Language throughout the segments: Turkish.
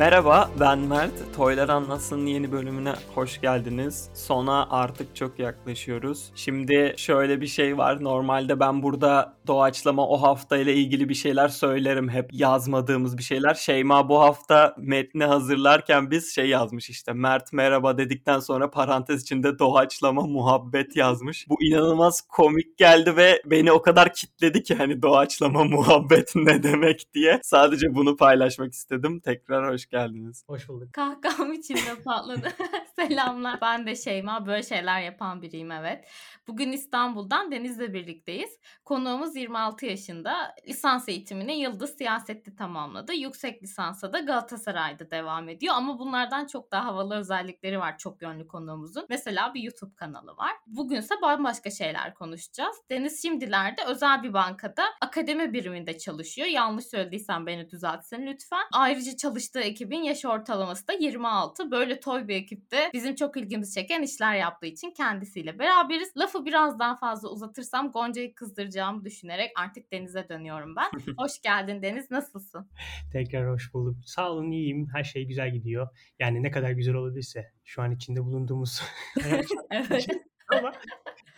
Merhaba ben Mert. Toylar Anlatsın yeni bölümüne hoş geldiniz. Sona artık çok yaklaşıyoruz. Şimdi şöyle bir şey var. Normalde ben burada doğaçlama o hafta ile ilgili bir şeyler söylerim hep yazmadığımız bir şeyler. Şeyma bu hafta metni hazırlarken biz şey yazmış işte Mert merhaba dedikten sonra parantez içinde doğaçlama muhabbet yazmış. Bu inanılmaz komik geldi ve beni o kadar kitledi ki hani doğaçlama muhabbet ne demek diye. Sadece bunu paylaşmak istedim. Tekrar hoş geldiniz. Hoş bulduk. Kahkaham içimde patladı. Selamlar. Ben de Şeyma. Böyle şeyler yapan biriyim evet. Bugün İstanbul'dan Deniz'le birlikteyiz. Konuğumuz 26 yaşında. Lisans eğitimini Yıldız Siyaset'te tamamladı. Yüksek lisansa da Galatasaray'da devam ediyor. Ama bunlardan çok daha havalı özellikleri var çok yönlü konuğumuzun. Mesela bir YouTube kanalı var. Bugünse bambaşka şeyler konuşacağız. Deniz şimdilerde özel bir bankada akademi biriminde çalışıyor. Yanlış söylediysem beni düzeltsin lütfen. Ayrıca çalıştığı ekibin yaş ortalaması da 26. Böyle toy bir ekipte bizim çok ilgimizi çeken işler yaptığı için kendisiyle beraberiz. Lafı biraz daha fazla uzatırsam Gonca'yı kızdıracağımı düşünerek artık Deniz'e dönüyorum ben. Hoş geldin Deniz, nasılsın? Tekrar hoş bulduk. Sağ olun iyiyim. Her şey güzel gidiyor. Yani ne kadar güzel olabilirse şu an içinde bulunduğumuz evet. ama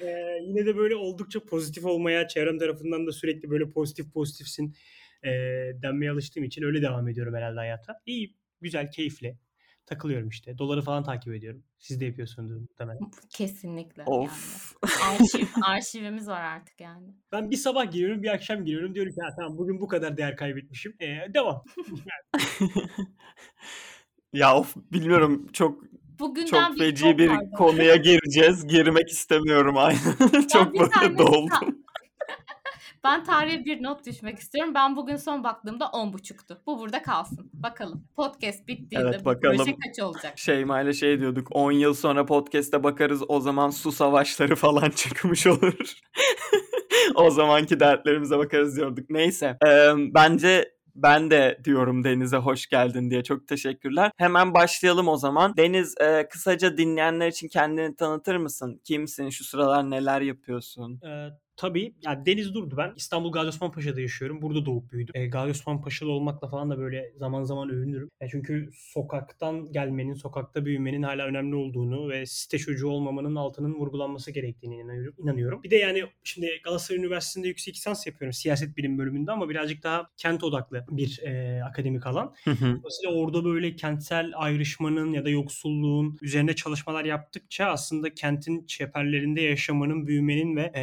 e, yine de böyle oldukça pozitif olmaya, çevrem tarafından da sürekli böyle pozitif pozitifsin e, denmeye alıştığım için öyle devam ediyorum herhalde hayata. İyi, güzel, keyifli. Takılıyorum işte. Doları falan takip ediyorum. Siz de yapıyorsunuz muhtemelen. Kesinlikle. Of. Yani. Arşiv, arşivimiz var artık yani. Ben bir sabah giriyorum, bir akşam giriyorum. Diyorum ki ha, tamam bugün bu kadar değer kaybetmişim. E, devam. ya of bilmiyorum çok Bugünden çok bir feci bir pardon. konuya gireceğiz. Girmek istemiyorum aynen. çok bir böyle ta- Ben tarihe bir not düşmek istiyorum. Ben bugün son baktığımda 10.30'tu. Bu burada kalsın. Bakalım. Podcast bittiğinde Evet, bu bakalım. proje kaç olacak? Şeyma ile şey diyorduk 10 yıl sonra podcast'e bakarız o zaman su savaşları falan çıkmış olur. o zamanki dertlerimize bakarız diyorduk. Neyse Ee, bence ben de diyorum Deniz'e hoş geldin diye çok teşekkürler. Hemen başlayalım o zaman. Deniz e, kısaca dinleyenler için kendini tanıtır mısın? Kimsin? Şu sıralar neler yapıyorsun? Ee, tabii. Yani Deniz Durdu ben. İstanbul Gazi Osman Paşa'da yaşıyorum. Burada doğup büyüdüm. Ee, Gazi Osman Paşa'da olmakla falan da böyle zaman zaman övünürüm. Ya çünkü sokaktan gelmenin, sokakta büyümenin hala önemli olduğunu ve site çocuğu olmamanın altının vurgulanması gerektiğini inanıyorum. inanıyorum. Bir de yani şimdi Galatasaray Üniversitesi'nde yüksek lisans yapıyorum. Siyaset bilim bölümünde ama birazcık daha kent odaklı bir e, akademik alan. Dolayısıyla orada böyle kentsel ayrışmanın ya da yoksulluğun üzerine çalışmalar yaptıkça aslında kentin çeperlerinde yaşamanın, büyümenin ve e,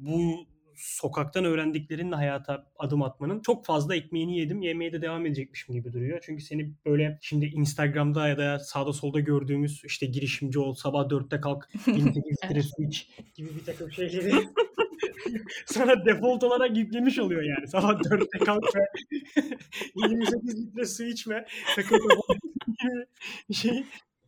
bu sokaktan öğrendiklerinle hayata adım atmanın çok fazla ekmeğini yedim. Yemeye de devam edecekmişim gibi duruyor. Çünkü seni böyle şimdi Instagram'da ya da sağda solda gördüğümüz işte girişimci ol, sabah dörtte kalk, 18 litre su iç gibi bir takım şeyleri sana default olarak yüklemiş oluyor yani. Sabah dörtte kalk ve 28 litre su içme. Bir şey.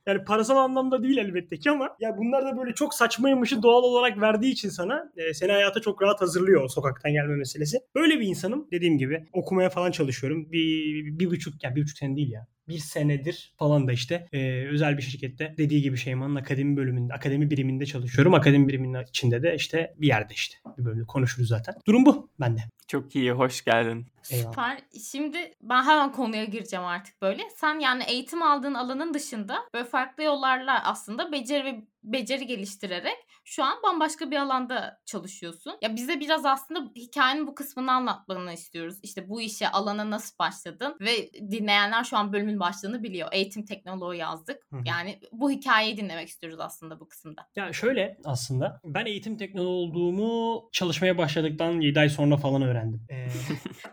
Yani parasal anlamda değil elbette ki ama ya bunlar da böyle çok saçmaymışı doğal olarak verdiği için sana e, seni hayata çok rahat hazırlıyor o sokaktan gelme meselesi. Böyle bir insanım dediğim gibi okumaya falan çalışıyorum. Bir, bir, bir buçuk ya bir buçuk sene değil ya bir senedir falan da işte e, özel bir şirkette dediği gibi Şeyma'nın akademi bölümünde, akademi biriminde çalışıyorum. Akademi biriminin içinde de işte bir yerde işte bir bölümde konuşuruz zaten. Durum bu bende. Çok iyi, hoş geldin. Eyvallah. Süper. Şimdi ben hemen konuya gireceğim artık böyle. Sen yani eğitim aldığın alanın dışında böyle farklı yollarla aslında beceri ve beceri geliştirerek şu an bambaşka bir alanda çalışıyorsun. Ya bize biraz aslında hikayenin bu kısmını anlatmanı istiyoruz. İşte bu işe alana nasıl başladın ve dinleyenler şu an bölümün başlığını biliyor. Eğitim teknoloğu yazdık. Yani bu hikayeyi dinlemek istiyoruz aslında bu kısımda. Ya şöyle aslında ben eğitim teknoloğu olduğumu çalışmaya başladıktan 7 ay sonra falan öğrendim. Ee,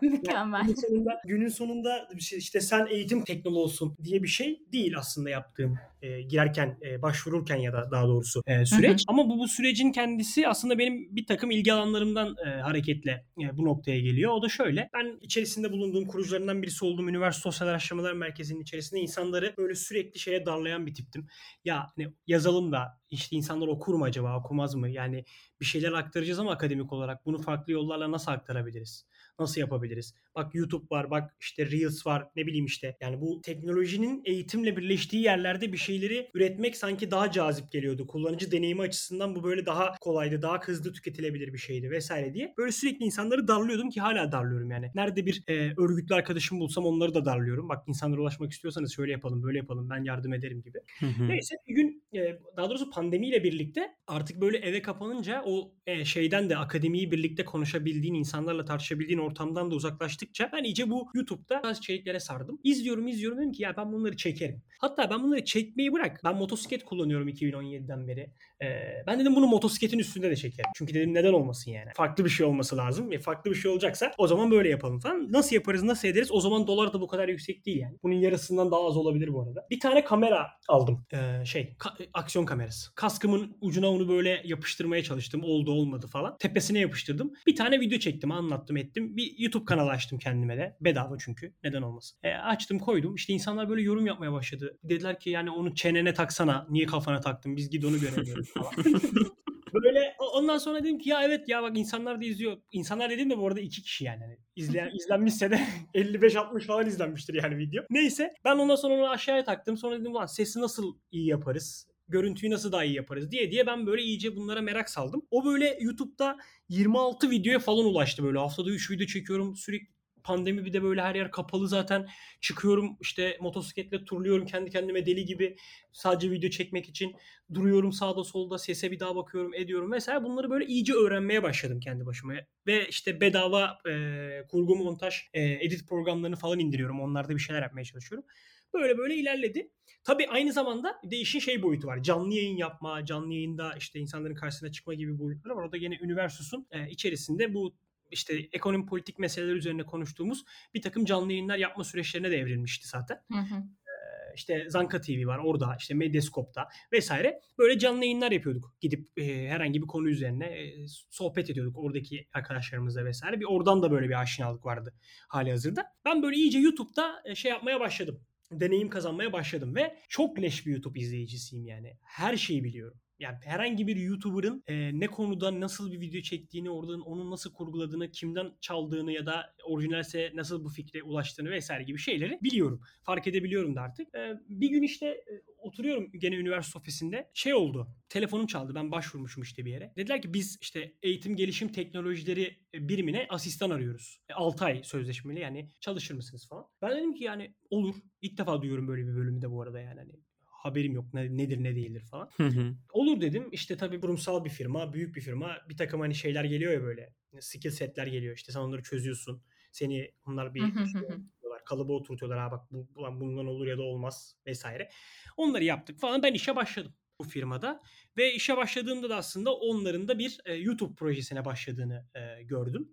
Mükemmel. günün sonunda, günün sonunda işte sen eğitim teknoloğusun diye bir şey değil aslında yaptığım e, girerken e, başvururken ya da daha doğrusu e, süreç. Hı hı. Ama bu bu sürecin kendisi aslında benim bir takım ilgi alanlarımdan e, hareketle e, bu noktaya geliyor. O da şöyle. Ben içerisinde bulunduğum kurucularından birisi olduğum Üniversite Sosyal Araştırmalar Merkezi'nin içerisinde insanları böyle sürekli şeye darlayan bir tiptim. Ya hani yazalım da işte insanlar okur mu acaba okumaz mı? Yani bir şeyler aktaracağız ama akademik olarak bunu farklı yollarla nasıl aktarabiliriz? Nasıl yapabiliriz? Bak YouTube var, bak işte Reels var, ne bileyim işte. Yani bu teknolojinin eğitimle birleştiği yerlerde bir şeyleri üretmek sanki daha cazip geliyordu. Kullanıcı deneyimi açısından bu böyle daha kolaydı, daha hızlı tüketilebilir bir şeydi vesaire diye. Böyle sürekli insanları darlıyordum ki hala darlıyorum yani. Nerede bir e, örgütlü arkadaşım bulsam onları da darlıyorum. Bak insanlara ulaşmak istiyorsanız şöyle yapalım, böyle yapalım, ben yardım ederim gibi. Neyse bir gün e, daha doğrusu pandemiyle birlikte artık böyle eve kapanınca o e, şeyden de akademiyi birlikte konuşabildiğin, insanlarla tartışabildiğin ortamdan da uzaklaştıkça ben iyice bu YouTube'da bazı içeriklere sardım. İzliyorum izliyorum dedim ki ya ben bunları çekerim. Hatta ben bunları çekmeyi bırak. Ben motosiklet kullanıyorum 2017'den beri. Ee, ben dedim bunu motosikletin üstünde de çekerim. Çünkü dedim neden olmasın yani. Farklı bir şey olması lazım. E, farklı bir şey olacaksa o zaman böyle yapalım falan. Nasıl yaparız nasıl ederiz? O zaman dolar da bu kadar yüksek değil yani. Bunun yarısından daha az olabilir bu arada. Bir tane kamera aldım. Ee, şey ka- aksiyon kamerası. Kaskımın ucuna onu böyle yapıştırmaya çalıştım. Oldu olmadı falan. Tepesine yapıştırdım. Bir tane video çektim anlattım ettim. Bir YouTube kanalı açtım kendime de. Bedava çünkü. Neden olmasın. E, açtım koydum. İşte insanlar böyle yorum yapmaya başladı. Dediler ki yani onu çenene taksana. Niye kafana taktın? Biz gid onu göremiyoruz falan. Böyle ondan sonra dedim ki ya evet ya bak insanlar da izliyor. İnsanlar dediğim de bu arada iki kişi yani. yani izleyen, izlenmişse de 55-60 falan izlenmiştir yani video. Neyse ben ondan sonra onu aşağıya taktım. Sonra dedim lan sesi nasıl iyi yaparız? görüntüyü nasıl daha iyi yaparız diye diye ben böyle iyice bunlara merak saldım. O böyle YouTube'da 26 videoya falan ulaştı böyle. Haftada 3 video çekiyorum. Sürekli pandemi bir de böyle her yer kapalı zaten. Çıkıyorum işte motosikletle turluyorum kendi kendime deli gibi. Sadece video çekmek için duruyorum sağda solda sese bir daha bakıyorum ediyorum mesela bunları böyle iyice öğrenmeye başladım kendi başıma. Ve işte bedava e, kurgu montaj e, edit programlarını falan indiriyorum. Onlarda bir şeyler yapmaya çalışıyorum. Böyle böyle ilerledi. Tabii aynı zamanda bir de işin şey boyutu var. Canlı yayın yapma, canlı yayında işte insanların karşısına çıkma gibi boyutları var. Orada yine Üniversus'un e, içerisinde bu işte ekonomi politik meseleler üzerine konuştuğumuz bir takım canlı yayınlar yapma süreçlerine de evrilmişti zaten. Hı hı. İşte Zanka TV var orada işte Medyascope'da vesaire böyle canlı yayınlar yapıyorduk. Gidip e, herhangi bir konu üzerine e, sohbet ediyorduk oradaki arkadaşlarımızla vesaire. Bir oradan da böyle bir aşinalık vardı hali hazırda. Ben böyle iyice YouTube'da e, şey yapmaya başladım deneyim kazanmaya başladım ve çok leş bir YouTube izleyicisiyim yani. Her şeyi biliyorum. Yani herhangi bir YouTuber'ın e, ne konuda nasıl bir video çektiğini, oradan onu nasıl kurguladığını, kimden çaldığını ya da orijinalse nasıl bu fikre ulaştığını vesaire gibi şeyleri biliyorum. Fark edebiliyorum da artık. E, bir gün işte e, oturuyorum gene üniversite ofisinde. Şey oldu. Telefonum çaldı. Ben başvurmuşum işte bir yere. Dediler ki biz işte eğitim gelişim teknolojileri birimine asistan arıyoruz. E, 6 ay sözleşmeli yani çalışır mısınız falan. Ben dedim ki yani olur. İlk defa duyuyorum böyle bir bölümü de bu arada yani. Hani haberim yok ne, nedir ne değildir falan. Hı hı. Olur dedim işte tabii kurumsal bir firma büyük bir firma bir takım hani şeyler geliyor ya böyle skill setler geliyor işte sen onları çözüyorsun seni onlar bir işte, kalıba oturtuyorlar ha bak bu, bundan olur ya da olmaz vesaire. Onları yaptık falan ben işe başladım bu firmada ve işe başladığımda da aslında onların da bir e, YouTube projesine başladığını e, gördüm.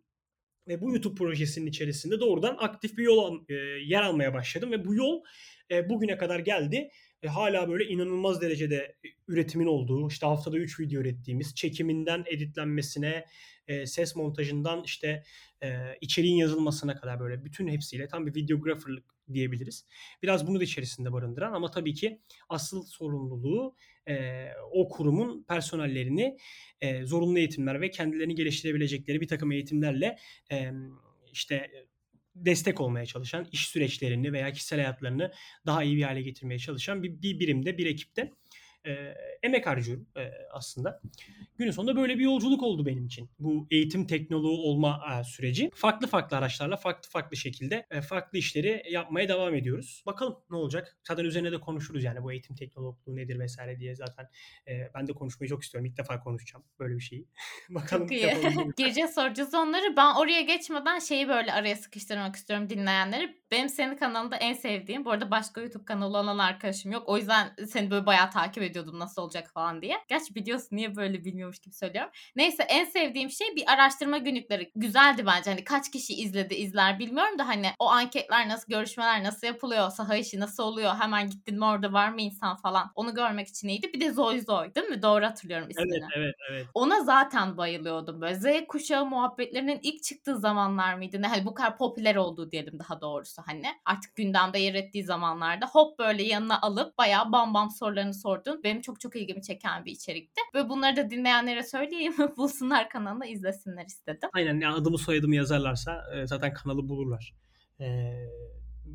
Ve bu YouTube projesinin içerisinde doğrudan aktif bir yol e, yer almaya başladım ve bu yol e, bugüne kadar geldi e, hala böyle inanılmaz derecede üretimin olduğu, işte haftada 3 video ürettiğimiz, çekiminden editlenmesine, e, ses montajından işte e, içeriğin yazılmasına kadar böyle bütün hepsiyle tam bir videographerlık diyebiliriz. Biraz bunu da içerisinde barındıran ama tabii ki asıl sorumluluğu e, o kurumun personellerini e, zorunlu eğitimler ve kendilerini geliştirebilecekleri bir takım eğitimlerle e, işte destek olmaya çalışan, iş süreçlerini veya kişisel hayatlarını daha iyi bir hale getirmeye çalışan bir, bir birimde, bir ekipte e, emek harcıyorum e, aslında. Günün sonunda böyle bir yolculuk oldu benim için. Bu eğitim teknoloğu olma e, süreci. Farklı farklı araçlarla farklı farklı şekilde e, farklı işleri yapmaya devam ediyoruz. Bakalım ne olacak? Zaten üzerine de konuşuruz yani bu eğitim teknologluğu nedir vesaire diye zaten e, ben de konuşmayı çok istiyorum. İlk defa konuşacağım böyle bir şeyi. Bakalım. Çok iyi. Gireceğiz soracağız onları. Ben oraya geçmeden şeyi böyle araya sıkıştırmak istiyorum dinleyenleri. Benim senin kanalında en sevdiğim, bu arada başka YouTube kanalı olan arkadaşım yok. O yüzden seni böyle bayağı takip ediyordum nasıl olacak falan diye. Gerçi biliyorsun niye böyle bilmiyormuş gibi söylüyorum. Neyse en sevdiğim şey bir araştırma günlükleri. Güzeldi bence. Hani kaç kişi izledi izler bilmiyorum da hani o anketler nasıl, görüşmeler nasıl yapılıyor, saha işi nasıl oluyor, hemen gittin mi orada var mı insan falan. Onu görmek için iyiydi. Bir de Zoy Zoy değil mi? Doğru hatırlıyorum ismini. Evet, evet, evet. Ona zaten bayılıyordum böyle. Z kuşağı muhabbetlerinin ilk çıktığı zamanlar mıydı? Ne hani bu kadar popüler olduğu diyelim daha doğrusu hani. Artık gündemde yer ettiği zamanlarda hop böyle yanına alıp bayağı bam bam sorularını sordun. Benim çok çok ilgimi çeken bir içerikti. Ve bunları da dinleyenlere söyleyeyim. Bulsunlar kanalını izlesinler istedim. Aynen yani adımı soyadımı yazarlarsa zaten kanalı bulurlar. Ee,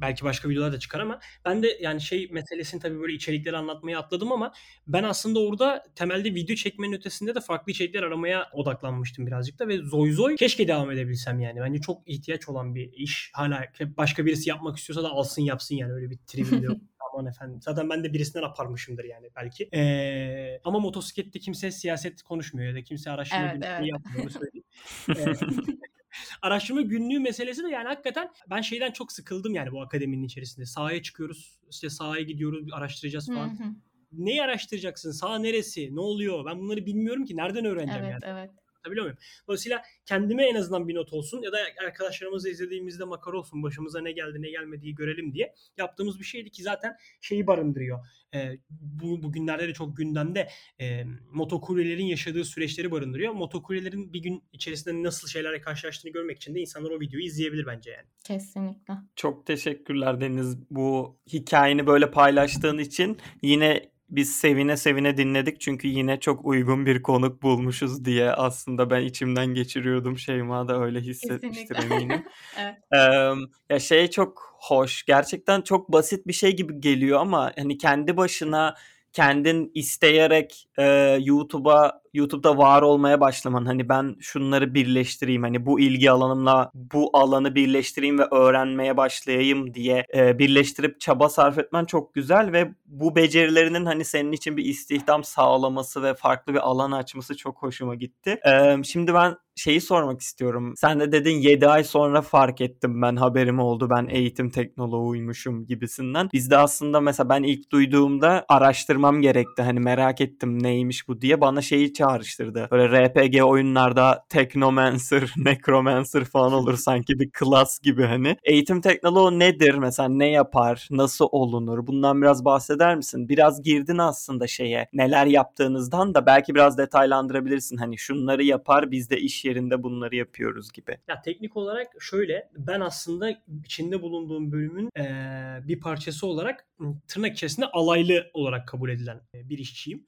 belki başka videolar da çıkar ama ben de yani şey meselesini tabii böyle içerikleri anlatmaya atladım ama ben aslında orada temelde video çekmenin ötesinde de farklı içerikler aramaya odaklanmıştım birazcık da ve zoy zoy keşke devam edebilsem yani. Bence çok ihtiyaç olan bir iş. Hala başka birisi yapmak istiyorsa da alsın yapsın yani öyle bir tribim yok. Aman efendim. Zaten ben de birisinden aparmışımdır yani belki. Ee, ama motosiklette kimse siyaset konuşmuyor ya da kimse araştırma Evet, günlüğü evet. yapmıyor söyleyeyim. Ee, araştırma günlüğü meselesi de yani hakikaten ben şeyden çok sıkıldım yani bu akademinin içerisinde. Sahaya çıkıyoruz, işte sahaya gidiyoruz, araştıracağız Hı falan. hı. Neyi araştıracaksın? Sağ neresi? Ne oluyor? Ben bunları bilmiyorum ki. Nereden öğreneceğim Evet, yani? evet. Anlatabiliyor muyum? Dolayısıyla kendime en azından bir not olsun ya da arkadaşlarımızı izlediğimizde makara olsun. Başımıza ne geldi ne gelmediği görelim diye yaptığımız bir şeydi ki zaten şeyi barındırıyor. Ee, bu bugünlerde de çok gündemde e, motokuryelerin yaşadığı süreçleri barındırıyor. Motokuryelerin bir gün içerisinde nasıl şeylerle karşılaştığını görmek için de insanlar o videoyu izleyebilir bence yani. Kesinlikle. Çok teşekkürler Deniz bu hikayeni böyle paylaştığın için. Yine biz sevine sevine dinledik çünkü yine çok uygun bir konuk bulmuşuz diye aslında ben içimden geçiriyordum. Şeyma da öyle hissetmiştir Kesinlikle. eminim. Evet. Eee, ya şey çok hoş. Gerçekten çok basit bir şey gibi geliyor ama hani kendi başına kendin isteyerek eee, YouTube'a YouTube'da var olmaya başlaman hani ben şunları birleştireyim hani bu ilgi alanımla bu alanı birleştireyim ve öğrenmeye başlayayım diye eee, birleştirip çaba sarf etmen çok güzel ve bu becerilerinin hani senin için bir istihdam sağlaması ve farklı bir alan açması çok hoşuma gitti. Eee, şimdi ben şeyi sormak istiyorum. Sen de dedin 7 ay sonra fark ettim ben haberim oldu ben eğitim teknoloğuymuşum gibisinden. Bizde aslında mesela ben ilk duyduğumda araştırmam gerekti. Hani merak ettim neymiş bu diye bana şeyi çağrıştırdı. Böyle RPG oyunlarda Technomancer, Necromancer falan olur sanki bir klas gibi hani. Eğitim teknoloğu nedir? Mesela ne yapar? Nasıl olunur? Bundan biraz bahseder misin? Biraz girdin aslında şeye. Neler yaptığınızdan da belki biraz detaylandırabilirsin. Hani şunları yapar biz de iş yerinde bunları yapıyoruz gibi. Ya teknik olarak şöyle ben aslında içinde bulunduğum bölümün eee, bir parçası olarak tırnak içerisinde alaylı olarak kabul edilen bir işçiyim.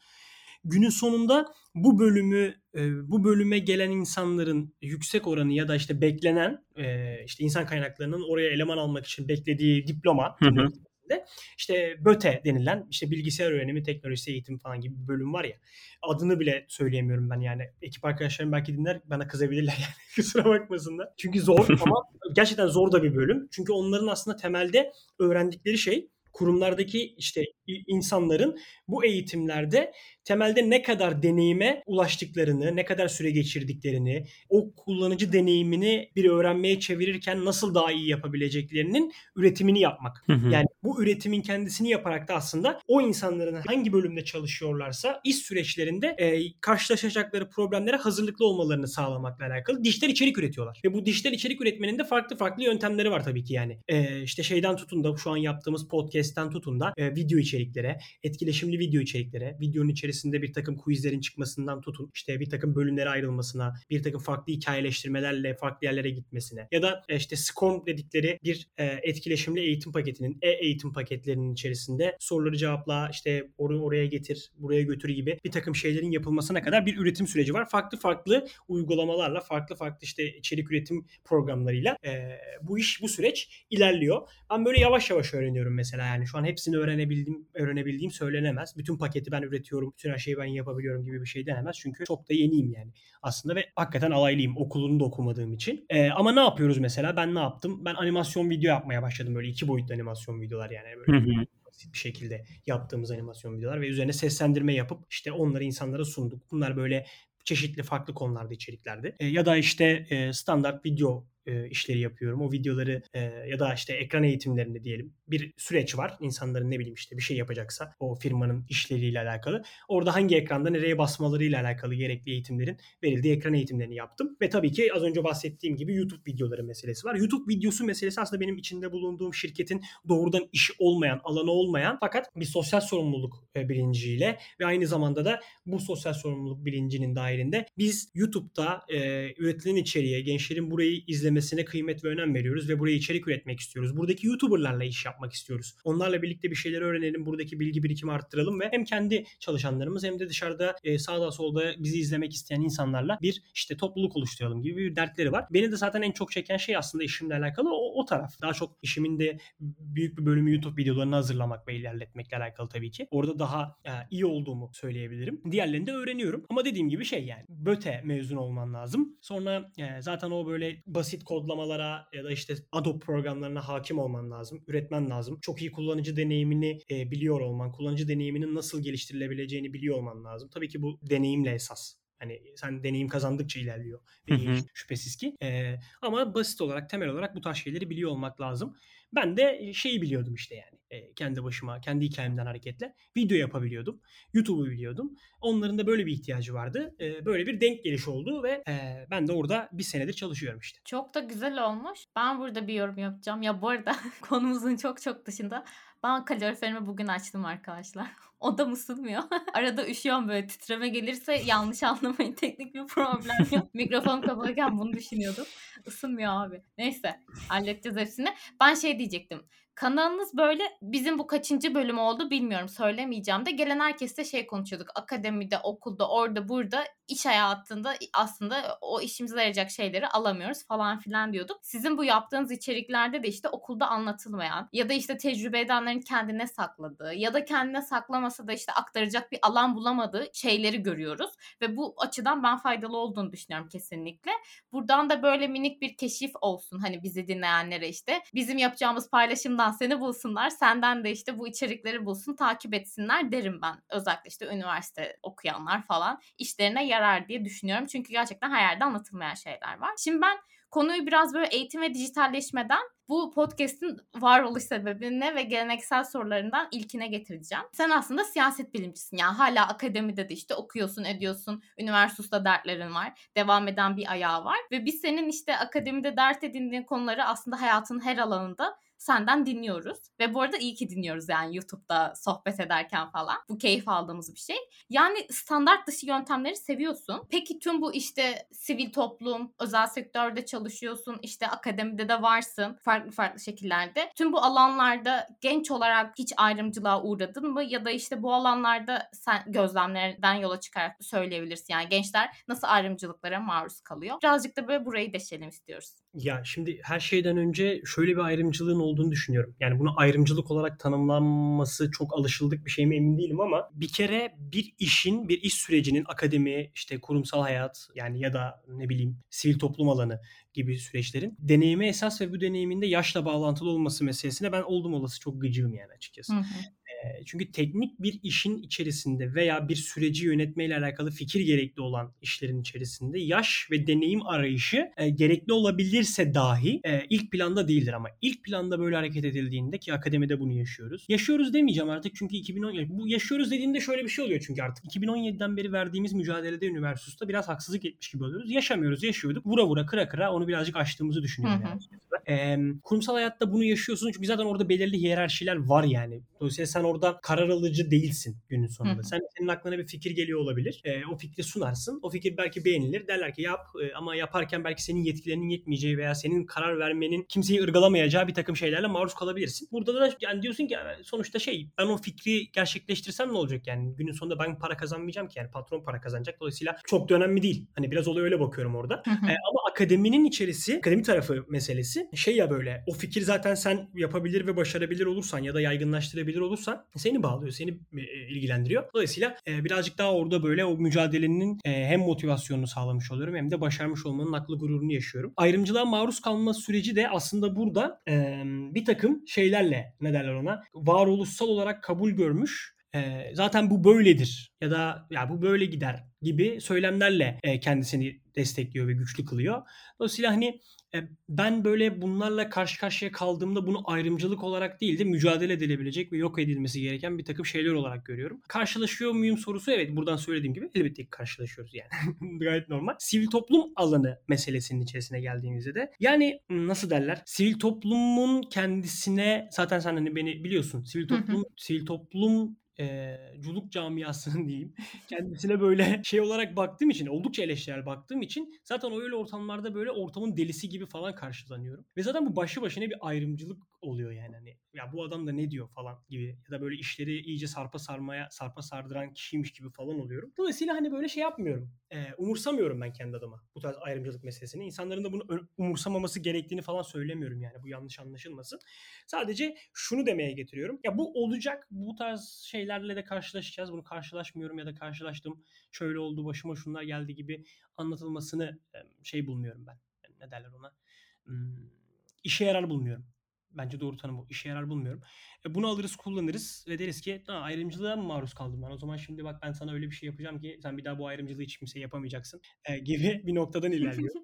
Günün sonunda bu bölümü e, bu bölüme gelen insanların yüksek oranı ya da işte beklenen e, işte insan kaynaklarının oraya eleman almak için beklediği diploma Hı hı. işte BÖTE denilen işte bilgisayar öğrenimi teknolojisi eğitim falan gibi bir bölüm var ya adını bile söyleyemiyorum ben yani ekip arkadaşlarım belki dinler bana kızabilirler yani kusura bakmasınlar. Çünkü zor ama gerçekten zor da bir bölüm. Çünkü onların aslında temelde öğrendikleri şey kurumlardaki işte insanların bu eğitimlerde temelde ne kadar deneyime ulaştıklarını, ne kadar süre geçirdiklerini, o kullanıcı deneyimini bir öğrenmeye çevirirken nasıl daha iyi yapabileceklerinin üretimini yapmak. Hı hı. Yani bu üretimin kendisini yaparak da aslında o insanların hangi bölümde çalışıyorlarsa iş süreçlerinde e, karşılaşacakları problemlere hazırlıklı olmalarını sağlamakla alakalı dijital içerik üretiyorlar. Ve bu dijital içerik üretmenin de farklı farklı yöntemleri var tabii ki yani. E, işte şeyden tutun da şu an yaptığımız podcast'ten tutun da e, video içeriklere, etkileşimli video içeriklere, videonun içerisinde bir takım quizlerin çıkmasından tutun, işte bir takım bölümlere ayrılmasına, bir takım farklı hikayeleştirmelerle farklı yerlere gitmesine ya da e, işte SCORM dedikleri bir e, etkileşimli eğitim paketinin e-eğitim paketlerinin içerisinde soruları cevapla işte or- oraya getir, buraya götür gibi bir takım şeylerin yapılmasına kadar bir üretim süreci var. Farklı farklı uygulamalarla, farklı farklı işte içerik üretim programlarıyla e, bu iş, bu süreç ilerliyor. Ben böyle yavaş yavaş öğreniyorum mesela yani şu an hepsini öğrenebildiğim, öğrenebildiğim söylenemez. Bütün paketi ben üretiyorum, bütün her şeyi ben yapabiliyorum gibi bir şey denemez. Çünkü çok da yeniyim yani aslında ve hakikaten alaylıyım okulunu da okumadığım için. Ee, ama ne yapıyoruz mesela? Ben ne yaptım? Ben animasyon video yapmaya başladım böyle iki boyutlu animasyon videolar yani böyle Hı hı. basit bir şekilde yaptığımız animasyon videolar ve üzerine seslendirme yapıp işte onları insanlara sunduk. Bunlar böyle çeşitli farklı konularda içeriklerdi. E, ya da işte e, standart video e, işleri yapıyorum. O videoları e, ya da işte ekran eğitimlerinde diyelim bir süreç var. İnsanların ne bileyim işte bir şey yapacaksa o firmanın işleriyle alakalı. Orada hangi ekranda nereye basmalarıyla alakalı gerekli eğitimlerin verildiği ekran eğitimlerini yaptım. Ve tabii ki az önce bahsettiğim gibi YouTube videoları meselesi var. YouTube videosu meselesi aslında benim içinde bulunduğum şirketin doğrudan işi olmayan, alanı olmayan fakat bir sosyal sorumluluk e, bilinciyle ve aynı zamanda da bu sosyal sorumluluk bilincinin dahilinde biz YouTube'da e, üretilen içeriğe gençlerin burayı izlemesi izlemesine kıymet ve önem veriyoruz ve buraya içerik üretmek istiyoruz. Buradaki YouTuber'larla iş yapmak istiyoruz. Onlarla birlikte bir şeyler öğrenelim, buradaki bilgi birikimi arttıralım ve hem kendi çalışanlarımız hem de dışarıda e, sağda solda bizi izlemek isteyen insanlarla bir işte topluluk oluşturalım gibi bir dertleri var. Beni de zaten en çok çeken şey aslında işimle alakalı o, o taraf. Daha çok işimin de büyük bir bölümü YouTube videolarını hazırlamak ve ilerletmekle alakalı tabii ki. Orada daha e, iyi olduğumu söyleyebilirim. Diğerlerini de öğreniyorum. Ama dediğim gibi şey yani BÖTE mezun olman lazım. Sonra e, zaten o böyle basit kodlamalara ya da işte Adobe programlarına hakim olman lazım. Üretmen lazım. Çok iyi kullanıcı deneyimini e, biliyor olman, kullanıcı deneyiminin nasıl geliştirilebileceğini biliyor olman lazım. Tabii ki bu deneyimle esas. Hani sen deneyim kazandıkça ilerliyor. Hı hı. şüphesiz ki. Ee, ama basit olarak, temel olarak bu tarz şeyleri biliyor olmak lazım. Ben de şeyi biliyordum işte yani. e, kendi başıma, kendi hikayemden hareketle. Video yapabiliyordum. YouTube'u biliyordum. Onların da böyle bir ihtiyacı vardı. E, böyle bir denk geliş oldu ve e, ben de orada bir senedir çalışıyorum işte. Çok da güzel olmuş. Ben burada bir yorum yapacağım. Ya bu arada konumuzun çok çok dışında ben kaloriferimi bugün açtım arkadaşlar. Odam ısınmıyor. Arada üşüyorum böyle titreme gelirse yanlış anlamayın. Teknik bir problem yok. Mikrofon kapalıyken bunu düşünüyordum. Isınmıyor abi. Neyse halledeceğiz hepsini. Ben şey diyecektim. Kanalınız böyle bizim bu kaçıncı bölüm oldu bilmiyorum söylemeyeceğim de gelen herkesle şey konuşuyorduk. Akademide, okulda, orada, burada iş hayatında aslında o işimize yarayacak şeyleri alamıyoruz falan filan diyorduk. Sizin bu yaptığınız içeriklerde de işte okulda anlatılmayan ya da işte tecrübe edenlerin kendine sakladığı ya da kendine saklamasa da işte aktaracak bir alan bulamadığı şeyleri görüyoruz. Ve bu açıdan ben faydalı olduğunu düşünüyorum kesinlikle. Buradan da böyle minik bir keşif olsun hani bizi dinleyenlere işte. Bizim yapacağımız paylaşımdan seni bulsunlar. Senden de işte bu içerikleri bulsun, takip etsinler derim ben. Özellikle işte üniversite okuyanlar falan işlerine yarar diye düşünüyorum. Çünkü gerçekten her yerde anlatılmayan şeyler var. Şimdi ben konuyu biraz böyle eğitim ve dijitalleşmeden bu podcast'in varoluş sebebine ve geleneksel sorularından ilkine getireceğim. Sen aslında siyaset bilimcisin. Yani hala akademide de işte okuyorsun, ediyorsun. Üniversitede dertlerin var. Devam eden bir ayağı var. Ve biz senin işte akademide dert edindiğin konuları aslında hayatın her alanında senden dinliyoruz. Ve bu arada iyi ki dinliyoruz yani YouTube'da sohbet ederken falan. Bu keyif aldığımız bir şey. Yani standart dışı yöntemleri seviyorsun. Peki tüm bu işte sivil toplum, özel sektörde çalışıyorsun, işte akademide de varsın farklı farklı şekillerde. Tüm bu alanlarda genç olarak hiç ayrımcılığa uğradın mı? Ya da işte bu alanlarda sen gözlemlerden yola çıkarak söyleyebilirsin. Yani gençler nasıl ayrımcılıklara maruz kalıyor? Birazcık da böyle burayı deşelim istiyoruz. Ya şimdi her şeyden önce şöyle bir ayrımcılığın olduğunu düşünüyorum. Yani bunu ayrımcılık olarak tanımlanması çok alışıldık bir şey mi emin değilim ama bir kere bir işin, bir iş sürecinin akademi, işte kurumsal hayat yani ya da ne bileyim sivil toplum alanı gibi süreçlerin deneyime esas ve bu deneyiminde yaşla bağlantılı olması meselesine ben oldum olası çok gıcığım yani açıkçası. Hı hı. Çünkü teknik bir işin içerisinde veya bir süreci yönetmeyle alakalı fikir gerekli olan işlerin içerisinde yaş ve deneyim arayışı e, gerekli olabilirse dahi e, ilk planda değildir ama ilk planda böyle hareket edildiğinde ki akademide bunu yaşıyoruz. Yaşıyoruz demeyeceğim artık çünkü 2010 ya bu yaşıyoruz dediğinde şöyle bir şey oluyor çünkü artık 2017'den beri verdiğimiz mücadelede üniversitede biraz haksızlık etmiş gibi oluyoruz. Yaşamıyoruz, yaşıyorduk. Vura vura kıra kıra onu birazcık aştığımızı düşünüyorum yani. Eee, kurumsal hayatta bunu yaşıyorsun çünkü zaten orada belirli hiyerarşiler var yani. Dolayısıyla sen orada karar alıcı değilsin günün sonunda. Hı. Sen senin aklına bir fikir geliyor olabilir. Eee, o fikri sunarsın. O fikir belki beğenilir. Derler ki yap Eee, ama yaparken belki senin yetkilerinin yetmeyeceği veya senin karar vermenin kimseyi ırgalamayacağı bir takım şeylerle maruz kalabilirsin. Burada da yani diyorsun ki "Ya sonuçta şey ben o fikri gerçekleştirsem ne olacak yani? Günün sonunda ben para kazanmayacağım ki yani patron para kazanacak. Dolayısıyla çok da önemli değil. Hani biraz olaya öyle bakıyorum orada. Hı hı. E, ama akademinin içerisi, akademi tarafı meselesi şey ya böyle o fikir zaten sen yapabilir ve başarabilir olursan ya da yaygınlaştırabilir olursan seni bağlıyor, seni e, ilgilendiriyor. Dolayısıyla e, birazcık daha orada böyle o mücadelenin e, hem motivasyonunu sağlamış oluyorum hem de başarmış olmanın aklı gururunu yaşıyorum. Ayrımcılığa maruz kalma süreci de aslında burada bir takım şeylerle ne derler ona varoluşsal olarak kabul görmüş e, zaten bu böyledir ya da ya bu böyle gider gibi söylemlerle e, kendisini destekliyor ve güçlü kılıyor. Dolayısıyla hani e, ben böyle bunlarla karşı karşıya kaldığımda bunu ayrımcılık olarak değil de mücadele edilebilecek ve yok edilmesi gereken bir takım şeyler olarak görüyorum. Karşılaşıyor muyum sorusu evet buradan söylediğim gibi elbette ki karşılaşıyoruz yani. Gayet normal. Sivil toplum alanı meselesinin içerisine geldiğimizde de yani nasıl derler? Sivil toplumun kendisine zaten sen hani beni biliyorsun. Sivil toplum sivil toplum e, culuk camiasının diyeyim kendisine böyle şey olarak baktığım için oldukça eleştirel baktığım için zaten öyle ortamlarda böyle ortamın delisi gibi falan karşılanıyorum. Ve zaten bu başlı başına bir ayrımcılık oluyor yani hani ya bu adam da ne diyor falan gibi ya da böyle işleri iyice sarpa sarmaya sarpa sardıran kişiymiş gibi falan oluyorum. Dolayısıyla hani böyle şey yapmıyorum. E, umursamıyorum ben kendi adıma bu tarz ayrımcılık meselesini. İnsanların da bunu umursamaması gerektiğini falan söylemiyorum yani bu yanlış anlaşılmasın. Sadece şunu demeye getiriyorum. Ya bu olacak. Bu tarz şeylerle de karşılaşacağız. Bunu karşılaşmıyorum ya da karşılaştım. Şöyle oldu başıma şunlar geldi gibi anlatılmasını şey bulmuyorum ben. Yani ne derler ona? Hmm, işe yarar bulmuyorum. Bence doğru tanım bu. İşe yarar bulmuyorum. E bunu alırız kullanırız ve deriz ki ha, ayrımcılığa mı maruz kaldım ben? O zaman şimdi bak ben sana öyle bir şey yapacağım ki sen bir daha bu ayrımcılığı hiç kimseye yapamayacaksın e, gibi bir noktadan ilerliyor.